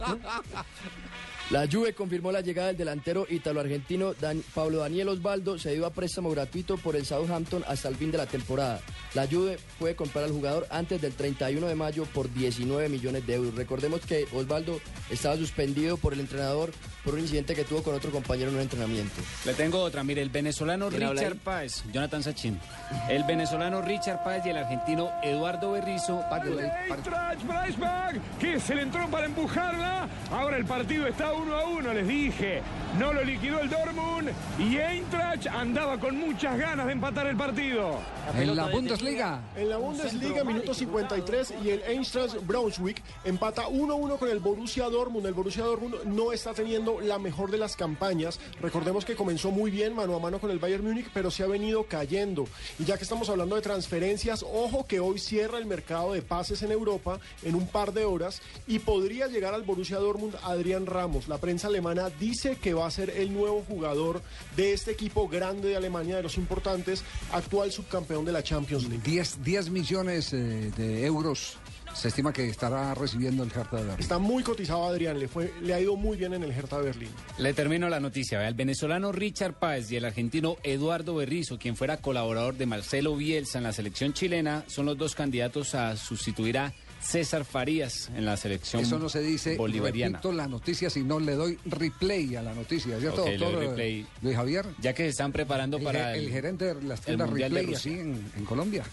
La Juve confirmó la llegada del delantero italo-argentino Dan- Pablo Daniel Osvaldo, se dio a préstamo gratuito por el Southampton hasta el fin de la temporada. La Juve puede comprar al jugador antes del 31 de mayo por 19 millones de euros. Recordemos que Osvaldo estaba suspendido por el entrenador por un incidente que tuvo con otro compañero en un entrenamiento. Le tengo otra, mire, el venezolano ¿Quién habla Richard? Páez, Jonathan Sachin. El venezolano Richard Páez y el argentino Eduardo Berrizo. Que se le entró para empujarla. Ahora el partido está uno a uno, les dije. No lo liquidó el Dortmund y Eintracht andaba con muchas ganas de empatar el partido. En la Bundesliga. En la Bundesliga, minuto 53, y el Eintracht Braunschweig empata 1-1 con el Borussia Dortmund. El Borussia Dortmund no está teniendo la mejor de las campañas. Recordemos que comenzó muy bien mano a mano con el Bayern Múnich, pero se ha venido cayendo. Y ya que estamos hablando de transferencias, ojo que hoy cierra el mercado de pases en Europa en un par de horas y podría llegar al Borussia Dortmund Adrián Ramos. La prensa alemana dice que va a ser el nuevo jugador de este equipo grande de Alemania, de los importantes, actual subcampeón de la Champions League. 10, 10 millones eh, de euros se estima que estará recibiendo el Hertha de Berlín. Está muy cotizado Adrián, le, fue, le ha ido muy bien en el Hertha de Berlín. Le termino la noticia. El venezolano Richard Páez y el argentino Eduardo Berrizo, quien fuera colaborador de Marcelo Bielsa en la selección chilena, son los dos candidatos a sustituir a César Farías en la selección Eso no se dice, bolivariana. repito la noticia, si no le doy replay a la noticia, ¿cierto, Ok, le doy replay. Luis Javier? Ya que se están preparando El, para el gerente de las tiendas Mundial de replay Rusia. así en, en Colombia.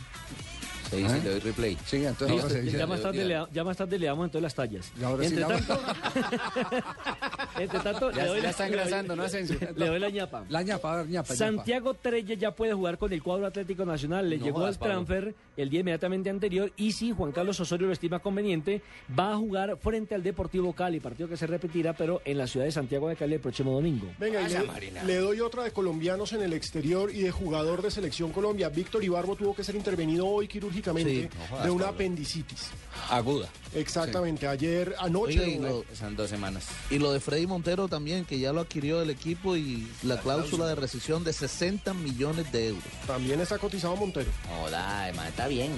¿Eh? le doy replay. Sí, entonces ahora se dice- Ya más, tarde le, ya más tarde le damos entonces las tallas. ahora sí Entre la- tanto, entre tanto, Ya- le doy ya la- está engrasando, ¿no, Asensio? Le doy la ñapa. La ñapa, a ver, ñapa. Santiago Trelle ya puede jugar con el cuadro Atlético Nacional. Le No llegó jodas, el Pablo. transfer el día inmediatamente anterior y si Juan Carlos Osorio lo estima conveniente, va a jugar frente al Deportivo Cali, partido que se repetirá, pero en la ciudad de Santiago de Cali el próximo domingo. Venga, y le, le doy otra de colombianos en el exterior y de jugador de selección Colombia. Víctor Ibarbo tuvo que ser intervenido hoy quirúrgicamente Sí, no jodas, de una Pablo. apendicitis. Aguda. Exactamente, ayer, anoche. Lo- Son dos semanas. Y lo de Freddy Montero también, que ya lo adquirió el equipo y la, cláusula de rescisión de 60 millones de euros. También está cotizado Montero. Joda, hermano, está bien.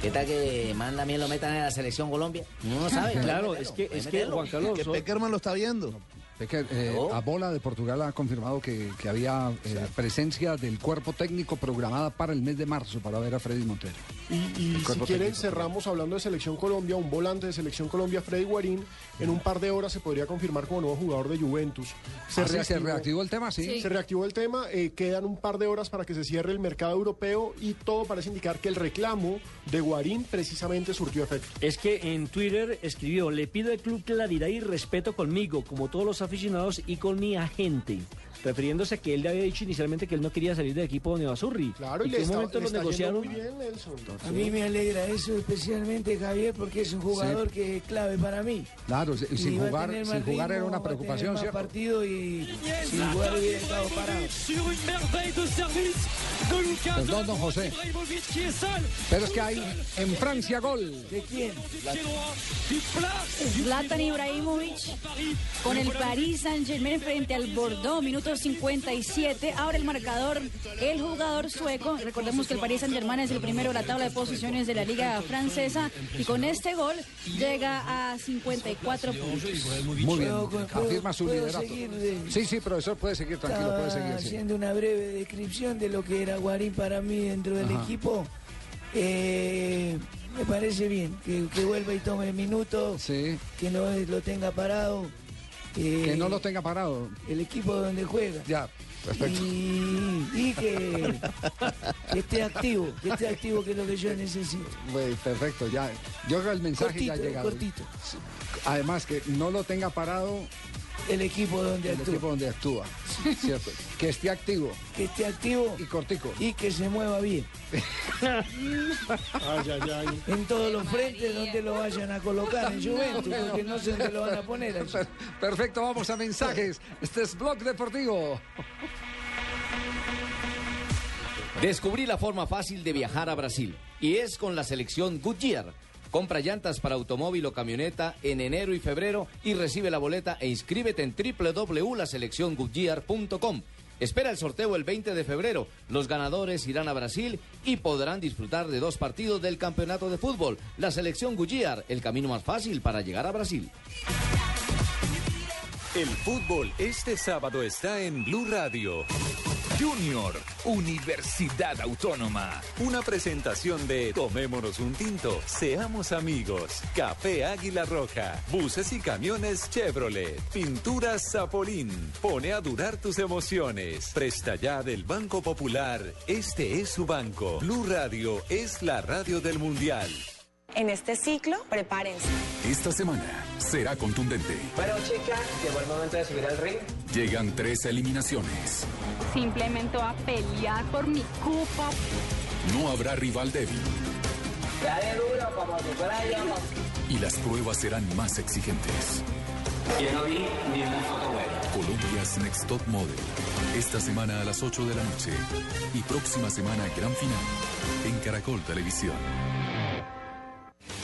¿Qué tal que man también lo metan en la selección Colombia? No sabe. Claro, es que, es que Juan Carlos Que Peckerman lo está viendo. Es que eh, Abola de Portugal ha confirmado que, que había eh, presencia del cuerpo técnico programada para el mes de marzo para ver a Freddy Montero. Y, si quieren, técnico. cerramos hablando de Selección Colombia, un volante de Selección Colombia, Freddy Guarín, en un par de horas se podría confirmar como nuevo jugador de Juventus. Ah, sí, se reactivó el tema, sí. Se reactivó el tema, eh, quedan un par de horas para que se cierre el mercado europeo y todo parece indicar que el reclamo de Guarín precisamente surtió efecto. Es que en Twitter escribió, le pido al club claridad y respeto conmigo, como todos los aficionados y con mi agente. Refiriéndose a que él le había dicho inicialmente que él no quería salir del equipo de Nevasurri. Claro, y en un está- momento le lo está negociaron. bien, Nelson. A mí me alegra eso especialmente, Javier, porque es un jugador que es clave para mí. Claro, y sin jugar, sin jugar era una preocupación, ¿cierto? partido y sin jugar hubiera estado parado. Perdón, don José. Pero es que hay en Francia gol. ¿De quién? Zlatan Ibrahimovic con el Paris Saint-Germain frente al Bordeaux, minuto 57. Ahora el marcador, el jugador sueco. Recordemos que el Paris Saint-Germain es el primero de la tabla de posiciones de la Liga Francesa y con este gol llega a 54 puntos. Muy bien, ¿Puedo- puedo- afirma su liderato. Sí, sí, profesor, puede seguir, tranquilo, puede seguir. sí. haciendo una breve descripción de lo que era Guarín para mí dentro del Ajá. equipo. Eh, me parece bien que, que vuelva y tome minutos, que no lo tenga parado. Eh, Que no lo tenga parado. El equipo donde juega. Ya, perfecto. Y, y que, que esté activo, que esté activo, que es lo que yo necesito. Perfecto, ya. Yo creo que el mensaje ya ha llegado. cortito. Además, que no lo tenga parado el equipo donde El actúa. equipo donde actúa. Cierto. Que esté activo. Que esté activo. Y cortico. Y que se mueva bien. Ay, ay, ay. En todos los frentes donde lo vayan a colocar en Juventus, porque no sé dónde lo van a poner. allí. Perfecto, vamos a mensajes. Este es Blog Deportivo. Descubrí la forma fácil de viajar a Brasil y es con la selección Goodyear. Compra llantas para automóvil o camioneta en enero y febrero y recibe la boleta e inscríbete en www.laselecciongoodyear.com. Espera el sorteo el 20 de febrero. Los ganadores irán a Brasil y podrán disfrutar de dos partidos del campeonato de fútbol. La selección Goodyear, el camino más fácil para llegar a Brasil. El fútbol este sábado está en Blue Radio. Junior, Universidad Autónoma. Una presentación de Tomémonos un tinto, seamos amigos. Café Águila Roja, buses y camiones Chevrolet, pinturas Zapolín. Pone a durar tus emociones. Presta ya del Banco Popular. Este es su banco. Blue Radio es la radio del Mundial. En este ciclo, prepárense. Esta semana será contundente. Bueno, chicas, llegó el momento de subir al ring. Llegan tres eliminaciones. Simplemente voy a pelear por mi copa. No habrá rival débil Dale duro como si fuera yo. y las pruebas serán más exigentes. Yo no vi ni una foto buena. Colombia's Next Top Model. Esta semana a las 8 de la noche. Y próxima semana gran final en Caracol Televisión.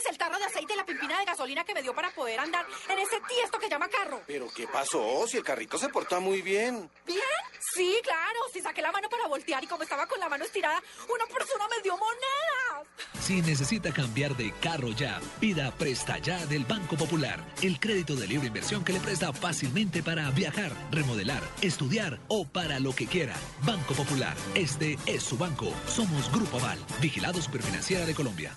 Llaves, el tarro de aceite y la pimpina de gasolina que me dio para poder andar en ese tiesto que llama carro. ¿Pero qué pasó? Si el carrito se porta muy bien. ¿Bien? Sí, claro. Si saqué la mano para voltear y como estaba con la mano estirada, una persona me dio monedas. Si necesita cambiar de carro ya, pida Presta Ya del Banco Popular, el crédito de libre inversión que le presta fácilmente para viajar, remodelar, estudiar o para lo que quiera. Banco Popular, este es su banco. Somos Grupo Aval, vigilado Superfinanciera de Colombia.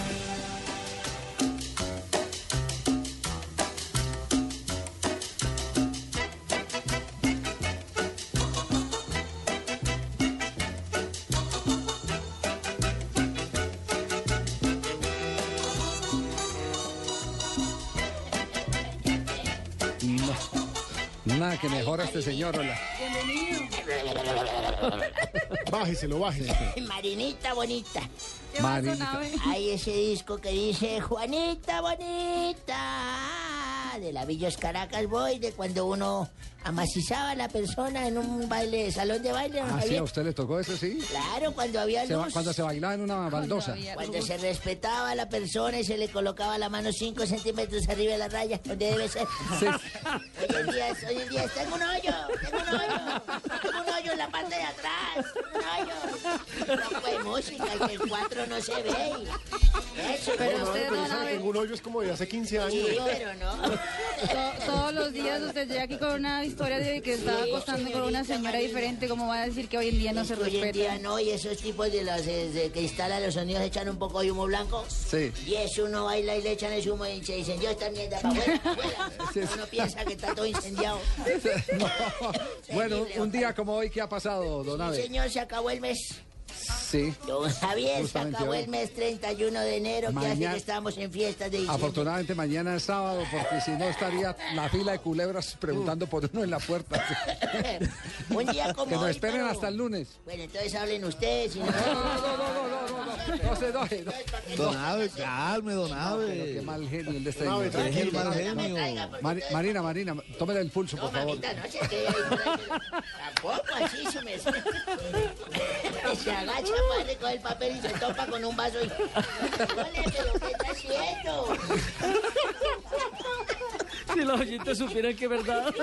Este señor. hola. Bájeselo, bájese. Marinita bonita. ¿Qué pasó, Marinita. Nave? Hay ese disco que dice Juanita bonita. De la Villos Caracas Boy, de cuando uno amacizaba a la persona en un baile, salón de baile. ¿no, Ah, sí, a usted le tocó ese, sí. Claro, cuando había Se va- luz. cuando se bailaba en una baldosa. Cuando se respetaba a la persona y se le colocaba la mano 5 centímetros arriba de la raya, donde debe ser. Hoy en día, hoy en día tengo un hoyo, tengo un hoyo, tengo un hoyo en la parte de atrás, un hoyo. Un poco de música y que el 4 no se ve. y Eso, Pero pero usted no no sabe. Ningún hoyo es como de hace 15 años. Sí, pero no. To- todos los días usted llega aquí con una historia de que estaba Sí, acostando con una señora Marina. diferente. ¿Cómo va a decir que hoy en día no se Hoy en respeta? día no, y esos tipos de los eh, de que instalan los sonidos echan un poco de humo blanco. Sí. Y eso uno baila y le echan ese humo y se incendió esta mierda para afuera. Uno piensa que está todo incendiado. Bueno, un día como hoy, ¿qué ha pasado, don Sí, Abe? señor, se acabó el mes. Sí. Don Javier, se acabó el mes 31 de enero, que hace Mañana- que estamos en fiestas de diciembre. Afortunadamente mañana es sábado, porque si no estaría la fila de culebras preguntando por uno en la puerta. Un día como que nos esperen pero- hasta el lunes. Bueno, entonces hablen ustedes. No, No, no, no, no, no, no, no, no se enoje. no. Don Abe, calme, don Pero Abe. qué mal genio el de este señor. deje el mal genio. Mari- Marina, Marina, tómele el pulso, por favor. mamita, no se quede. Tampoco así se me... se agacha para recoger el papel y se topa con un vaso y... Ole, pero ¿qué está haciendo? Si los oyentes supieran que es verdad.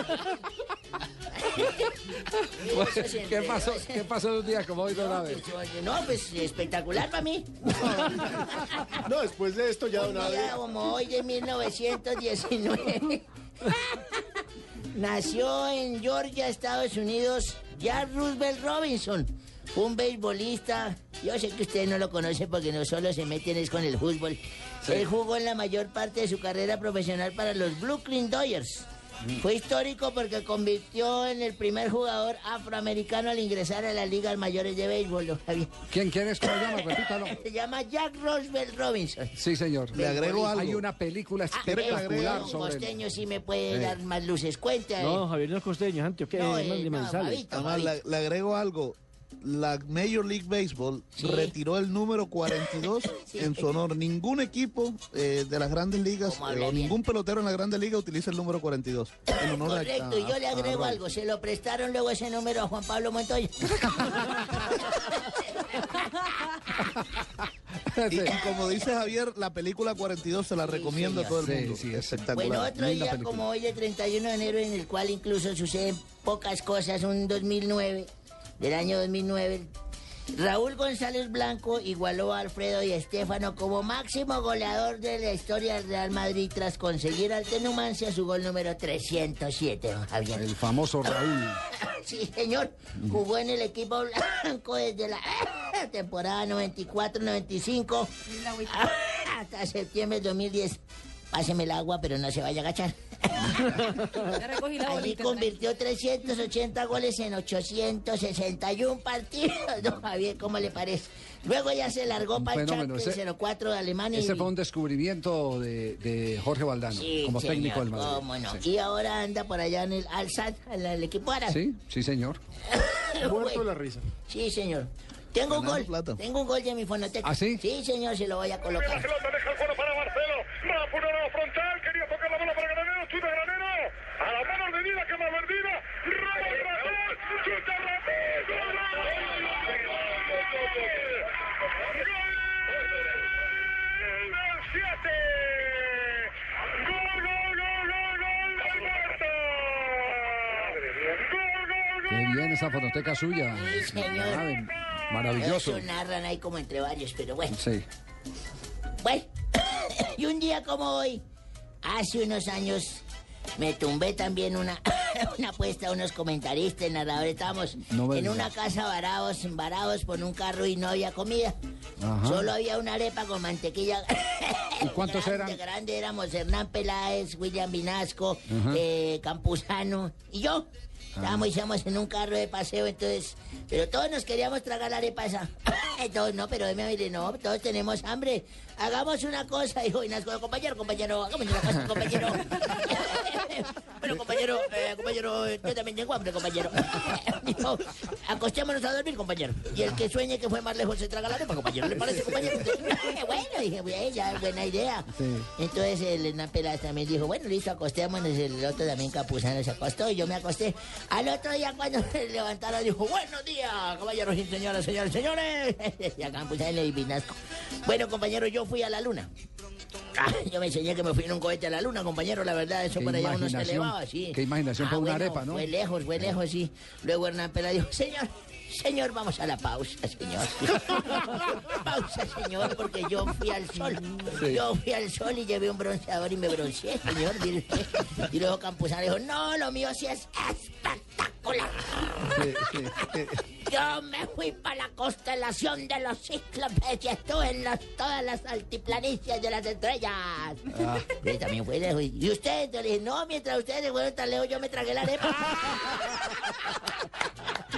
¿Qué pasó, ¿Qué pasó de un día como hoy, don Abe? No, pues espectacular para mí. No, después de esto ya, don Un día Abe. como hoy de 1919 nació en Georgia, Estados Unidos, Jack Roosevelt Robinson, un beisbolista. Yo sé que ustedes no lo conocen porque no solo se meten es con el fútbol. Él jugó en la mayor parte de su carrera profesional para los Brooklyn Dodgers. Fue histórico porque convirtió en el primer jugador afroamericano al ingresar a la Liga Mayores de Béisbol, don Javier. ¿Quién, quién es? ¿Cómo se llama? Repítalo. Se llama Jack Roosevelt Robinson. Sí, señor. Le agrego Hay algo. una película Ah, espectacular un sobre él. costeño sí me puede dar más luces. Cuenta. No. Javier no es costeño, es antioqueño, No, eh, de no, le agrego algo. La Major League Baseball retiró el número 42 en su honor. Ningún equipo eh, de las grandes ligas ¿Cómo eh, o bien? ningún pelotero en la grande liga utiliza el número 42. En honor a- Correcto, y yo le a agrego algo. Se lo prestaron luego ese número a Juan Pablo Montoya. Y, y como dice Javier, la película 42 se la recomiendo a todo el Sí, mundo. sí, es espectacular. Bueno, otro Linda día película. como hoy, el 31 de enero, en el cual incluso suceden pocas cosas, un 2009, del año 2009, Raúl González Blanco igualó a Alfredo y Estefano como máximo goleador de la historia del Real Madrid tras conseguir al Tenumancia su gol número 307, don Javier. El famoso Raúl. Sí, señor. Jugó en el equipo blanco desde la temporada 94-95 hasta septiembre de 2010. Páseme el agua, pero no se vaya a agachar. Allí convirtió 380 goles en 861 partidos. Don Javier, ¿cómo le parece? Luego ya se largó para el fenómeno, Schalke ese- 04 de Alemania. Ese y- fue un descubrimiento de, de Jorge Valdano Sí, como señor, técnico del Madrid. cómo no. Sí. Y ahora anda por allá en el Al-Sad, en el equipo árabe. Sí, sí, señor. Muerto la risa. Sí, señor. Tengo un gol. Tengo un gol de mi fonoteca. ¿Ah, sí? Sí, señor, se lo voy a colocar. pelota deja el para Marcelo. Va frontal. Quería tocar la bola para Granero. A la mano vendida, que más vendida. Roba el ratón. Chuta Ramón. Gol. Gol del siete. Gol, gol, gol, gol, gol del Barça. Gol, gol, gol. Qué bien esa fonoteca suya. Sí, señor. Ah, maravilloso. Eso narran ahí como entre varios, pero bueno. Sí. Bueno, y un día como hoy, hace unos años, me tumbé también una, una apuesta a unos comentaristas, narradores. Estábamos No en una casa varados, varados por un carro y no había comida. Ajá. Solo había una arepa con mantequilla. ¿Y cuántos grande, eran? grande éramos Hernán Peláez, William Vinasco, eh, Campuzano y yo. Estábamos íbamos en un carro de paseo, entonces, pero todos nos queríamos tragar la arepa esa. todos no, pero me mire, no, todos tenemos hambre. Hagamos una cosa, dijo Vinasco, compañero, compañero, hagamos una cosa, compañero. bueno, compañero, eh, compañero, yo también tengo hambre, compañero. dijo, acostémonos a dormir, compañero. Y el que sueñe que fue más lejos se traga la arepa, compañero. ¿Le parece, compañero? bueno, dije, bueno, ya, buena idea. Entonces el Hernán Peláez también dijo, bueno, listo, acostémonos. El otro también Capuzano se acostó y yo me acosté. Al otro día cuando se levantaron dijo, buenos días, caballeros y señoras, señores, señores. y a Campuzano y Vinasco. Bueno, compañero, yo fui a la luna. Ah, yo me enseñé que me fui en un cohete a la luna, compañero, la verdad, eso por allá uno imaginación, elevaba, sí. qué imaginación Ah, fue una bueno, arepa, ¿no? Fue lejos, fue lejos, sí. Luego Hernán Peláez dijo, señor, señor, vamos a la pausa, señor. pausa, señor, porque yo fui al sol. Sí. Yo fui al sol y llevé un bronceador y me bronceé, señor. Y luego Campuzano dijo, no, lo mío sí es espectacular. Sí, sí, sí. Yo me fui para la constelación de los cíclopes y estuve en las- todas las altiplanicies de las estrellas. Ah. Y también fue lejos. ¿Y usted? Entonces le dije, no, mientras ustedes se fueron tan lejos, yo me tragué la arepa.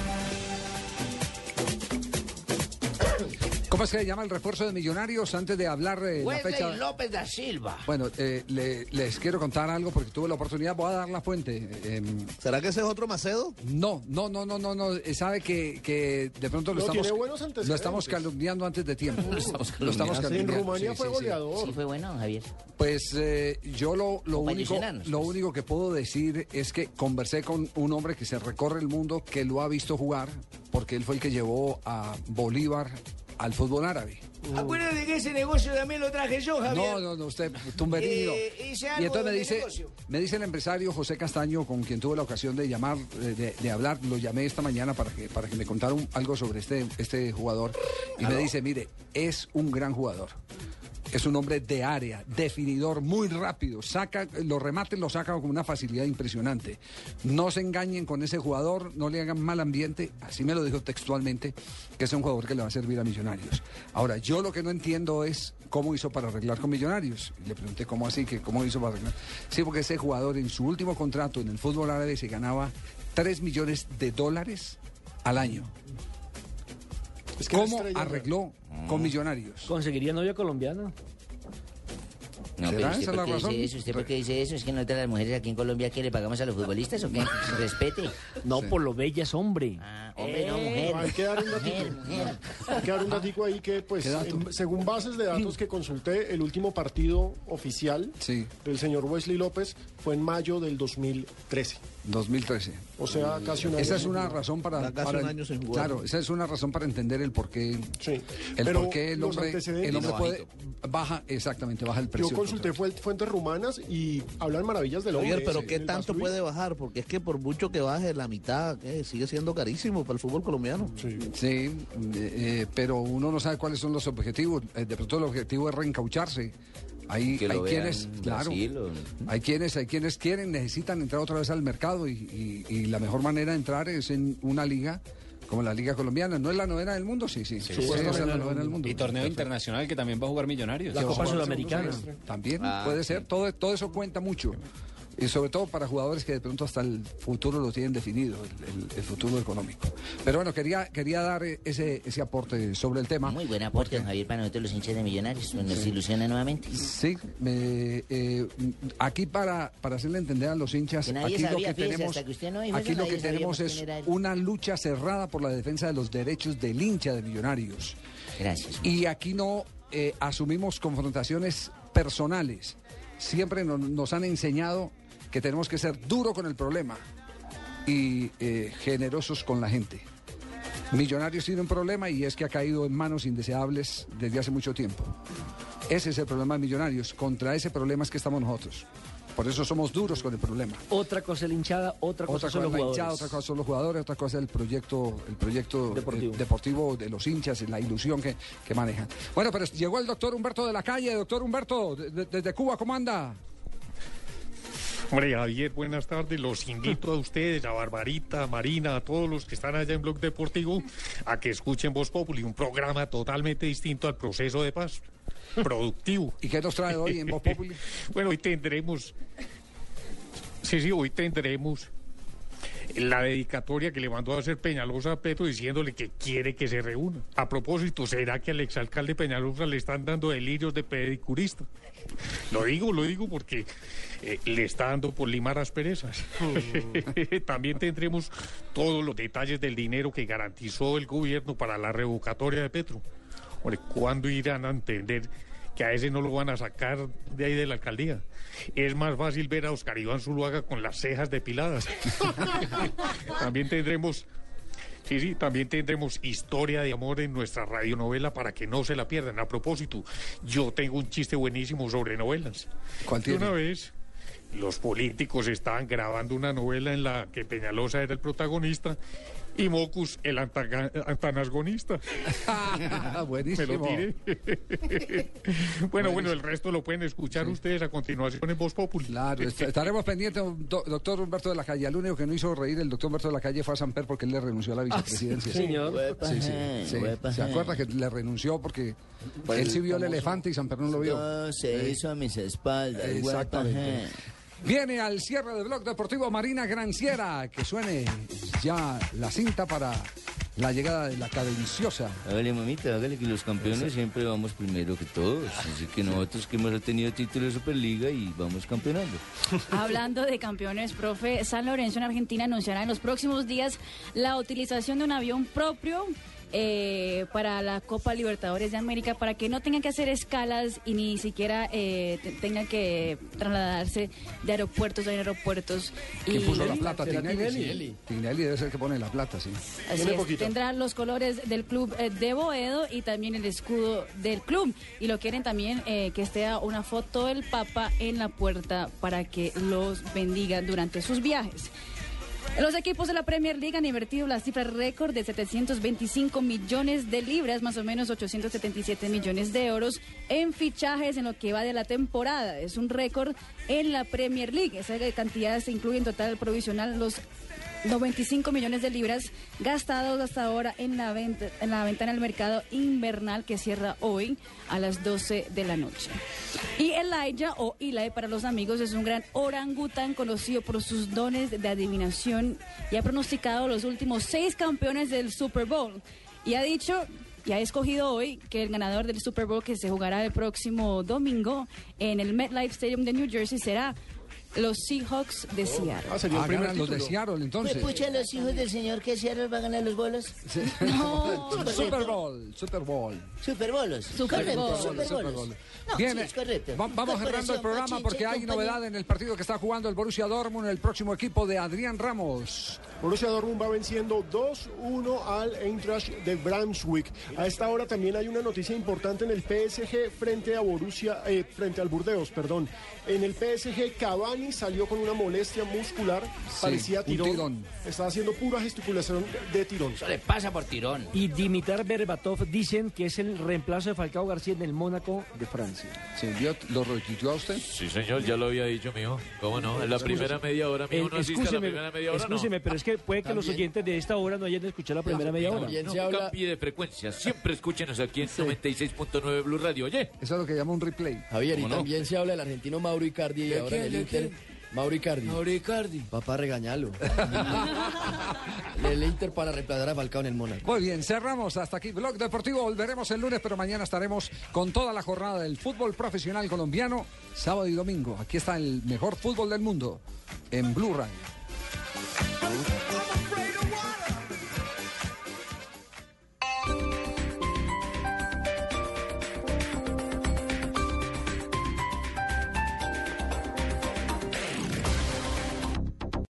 ¿Cómo es que llama el refuerzo de Millonarios antes de hablar de la Wesley fecha? López da Silva. Bueno, eh, le- les quiero contar algo porque tuve la oportunidad, voy a dar la fuente. ¿Será que ese es otro Macedo? No, no, no, no, no, no. eh, Sabe que, que de pronto lo No, estamos, lo estamos calumniando antes de tiempo. Lo estamos calumniando. En Rumanía sí, fue sí, sí. goleador. Sí, fue bueno, Javier. Pues eh, yo lo, lo, único, lo único que puedo decir es que conversé con un hombre que se recorre el mundo, que lo ha visto jugar, porque él fue el que llevó a Bolívar al fútbol árabe. Acuérdate que ese negocio también lo traje yo, Javier. No, no, no, usted, tumberillo. Eh, y entonces me dice, negocio. me dice el empresario José Castaño, con quien tuve la ocasión de llamar, de, de- hablar, lo llamé esta mañana para que, para que me contara un- algo sobre este, este jugador. Y me dice, mire, es un gran jugador. Es un hombre de área, definidor, muy rápido. Saca, los remates los saca con una facilidad impresionante. No se engañen con ese jugador, no le hagan mal ambiente. Así me lo dijo textualmente, que es un jugador que le va a servir a Millonarios. Ahora, yo lo que no entiendo es cómo hizo para arreglar con Millonarios. Le pregunté cómo así, que cómo hizo para arreglar. Sí, porque ese jugador en su último contrato en el fútbol árabe se ganaba 3 millones de dólares al año. Es que la ¿Cómo estrella- arregló con Millonarios? ¿Conseguiría novia colombiana? No, ¿Será pero usted esa por la qué razón? dice eso, usted por qué dice eso, es que nosotras las mujeres aquí en Colombia que le pagamos a los futbolistas o qué, respete. No, por lo bella es hombre. hombre, no, mujer. Hay que dar un datico. Hay que dar un datico ahí que, pues, en- según bases de datos que consulté, el último partido oficial del señor Wesley López fue en mayo del 2013. 2013. O sea, casi un año Esa es una razón para, Ya casi para- un año sin jugar. claro, esa es una razón para entender el por qué el Pero por qué el hombre, el hombre puede baja exactamente baja el precio. Yo consulté fue- fuentes rumanas y hablan maravillas del hombre. Javier, pero Sí. ¿qué El tanto puede bajar? Porque es que por mucho que baje la mitad, ¿qué? sigue siendo carísimo para el fútbol colombiano. Sí, eh, eh, pero uno no sabe cuáles son los objetivos. Eh, de pronto el objetivo es reencaucharse. Hay, Que lo hay vean quienes, en claro, o- hay quienes, hay quienes quieren, necesitan entrar otra vez al mercado y, y- y la mejor manera de entrar es en una liga como la liga colombiana. ¿No es la novena del mundo? Sí, sí, Sí, supuestamente sí, es la sí. novena del mundo. Y torneo Perfecto. internacional que también va a jugar Millonarios. Que va a jugar También Ah, puede sí. ser, todo, todo eso cuenta mucho. Y sobre todo para jugadores que de pronto hasta el futuro lo tienen definido, el, el- el futuro económico. Pero bueno, quería, quería dar ese, ese aporte sobre el tema. Muy buen aporte, Javier, para nosotros los hinchas de Millonarios. Nos Sí. ilusiona nuevamente. Sí, eh, aquí para, para hacerle entender a los hinchas, Que aquí sabía, lo que tenemos, que no aquí lo que tenemos es una lucha cerrada por la defensa de los derechos del hincha de Millonarios. Gracias. Y aquí no eh, asumimos confrontaciones personales. Siempre no- nos han enseñado que tenemos que ser duro con el problema y eh, generosos con la gente. Millonarios tiene un problema y es que ha caído en manos indeseables desde hace mucho tiempo. Ese es el problema de Millonarios. Contra ese problema es que estamos nosotros. Por eso somos duros con el problema. Otra cosa es la hinchada, otra cosa Otra son cosa los es la jugadores. hinchada, otra cosa son los jugadores, otra cosa es el proyecto, el proyecto Deportivo. eh, deportivo de los hinchas, la ilusión que, que manejan. Bueno, pero llegó el doctor Humberto de la calle. Doctor Humberto, de- de- desde Cuba, ¿cómo anda? Hombre, Javier, buenas tardes. Los invito a ustedes, a Barbarita, a Marina, a todos los que están allá en Blog Deportivo, a que escuchen Voz Populi, un programa totalmente distinto al proceso de paz, productivo. ¿Y qué nos trae hoy en Voz Populi? bueno, hoy tendremos. Sí, sí, hoy tendremos la dedicatoria que le mandó a hacer Peñalosa a Petro diciéndole que quiere que se reúna. A propósito, ¿será que al exalcalde Peñalosa le están dando delirios de pedicurista? Lo digo, lo digo porque eh, le está dando por limar asperezas. También tendremos todos los detalles del dinero que garantizó el gobierno para la revocatoria de Petro. Hombre, ¿cuándo irán a entender que a ese no lo van a sacar de ahí de la alcaldía? Es más fácil ver a Oscar Iván Zuluaga con las cejas depiladas. También tendremos Sí, sí, también tendremos historia de amor en nuestra radionovela para que no se la pierdan. A propósito, yo tengo un chiste buenísimo sobre novelas. ¿Cuál Que Una vez los políticos estaban grabando una novela en la que Peñalosa era el protagonista y Mocus el antaga- antanasgonista. Buenísimo. Me lo tiré. bueno, bueno, el resto lo pueden escuchar ustedes a continuación en Voz Populi. Claro, est- estaremos pendientes, do- doctor Humberto de la Calle. El único que no hizo reír el doctor Humberto de la Calle fue a Samper porque él le renunció a la vicepresidencia. sí, señor. Sí, sí, ¿Se acuerda que le renunció porque Por él sí vio el elefante y Samper no lo vio? No, se Eh, hizo a mis espaldas. Exactamente. Viene al cierre del blog deportivo Marina Granciera. Que suene ya la cinta para la llegada de la cadenciosa. Hágale, mamita, hágale que los campeones siempre vamos primero que todos. Así que nosotros que hemos tenido título de Superliga y vamos campeonando. Hablando de campeones, profe, San Lorenzo en Argentina anunciará en los próximos días la utilización de un avión propio eh, para la Copa Libertadores de América para que no tengan que hacer escalas y ni siquiera eh, te- tengan que trasladarse de aeropuertos a aeropuertos. ¿Quién y puso la plata? ¿Será Tinelli. Tinelli? debe ser el que pone la plata, sí. Así es, tendrá los colores del club eh, de Boedo y también el escudo del club. Y lo quieren también eh, que esté una foto del Papa en la puerta para que los bendiga durante sus viajes. Los equipos de la Premier League han invertido la cifra récord de 725 millones de libras, más o menos 877 millones de euros, en fichajes en lo que va de la temporada. Es un récord en la Premier League. Esa cantidad se incluye en total provisional los 95 millones de libras gastados hasta ahora en la, venta, en la ventana del mercado invernal que cierra hoy a las 12 de la noche. Y Elijah o Eli para los amigos es un gran orangután conocido por sus dones de adivinación y ha pronosticado los últimos seis campeones del Super Bowl. Y ha dicho y ha escogido hoy que el ganador del Super Bowl que se jugará el próximo domingo en el MetLife Stadium de New Jersey será los Seahawks de Seattle. Ah, sería el primer los de Seattle, entonces. Pues pucha, los hijos del señor que Seattle va a ganar los bolos. No. Super Bowl, Super Bowl. Super bolos. Super Bowl. Super. Bowl. No, Bien, sí, es correcto. va- vamos cerrando el programa Pachinche, porque hay compañía. novedad en el partido que está jugando el Borussia Dortmund, el próximo equipo de Adrián Ramos. Borussia Dortmund va venciendo 2-1 al Eintracht de Brunswick. A esta hora también hay una noticia importante en el PSG frente a Borussia, eh, frente al Burdeos, perdón. En el PSG Cavani salió con una molestia muscular, parecía un tirón. tirón. Estaba haciendo pura gesticulación de tirón. Eso le pasa por tirón. Y Dimitar Berbatov dicen que es el reemplazo de Falcao García en el Mónaco de Francia. ¿Se envió, ¿Lo retuiteó a usted? Sí, señor, ya lo había dicho, mijo. ¿Cómo no? En la primera media hora, mijo, no asiste a la primera media hora, no. pero es que puede que los oyentes de esta hora no hayan escuchado la primera media hora. No, cambie de frecuencia. Siempre escúchenos aquí en 96.9 Blue Radio. Oye. Eso es lo que llama un replay. Javier, y también se habla del argentino Mauro Icardi y ¿De ahora en quién, el de Inter. Mauro Icardi. Mauro Icardi. Papá, regañalo. el Inter para reemplazar a Falcao en el Mónaco. Muy bien, cerramos hasta aquí. Blog Deportivo, volveremos el lunes, pero mañana estaremos con toda la jornada del fútbol profesional colombiano, sábado y domingo. Aquí está el mejor fútbol del mundo en Blue Radio.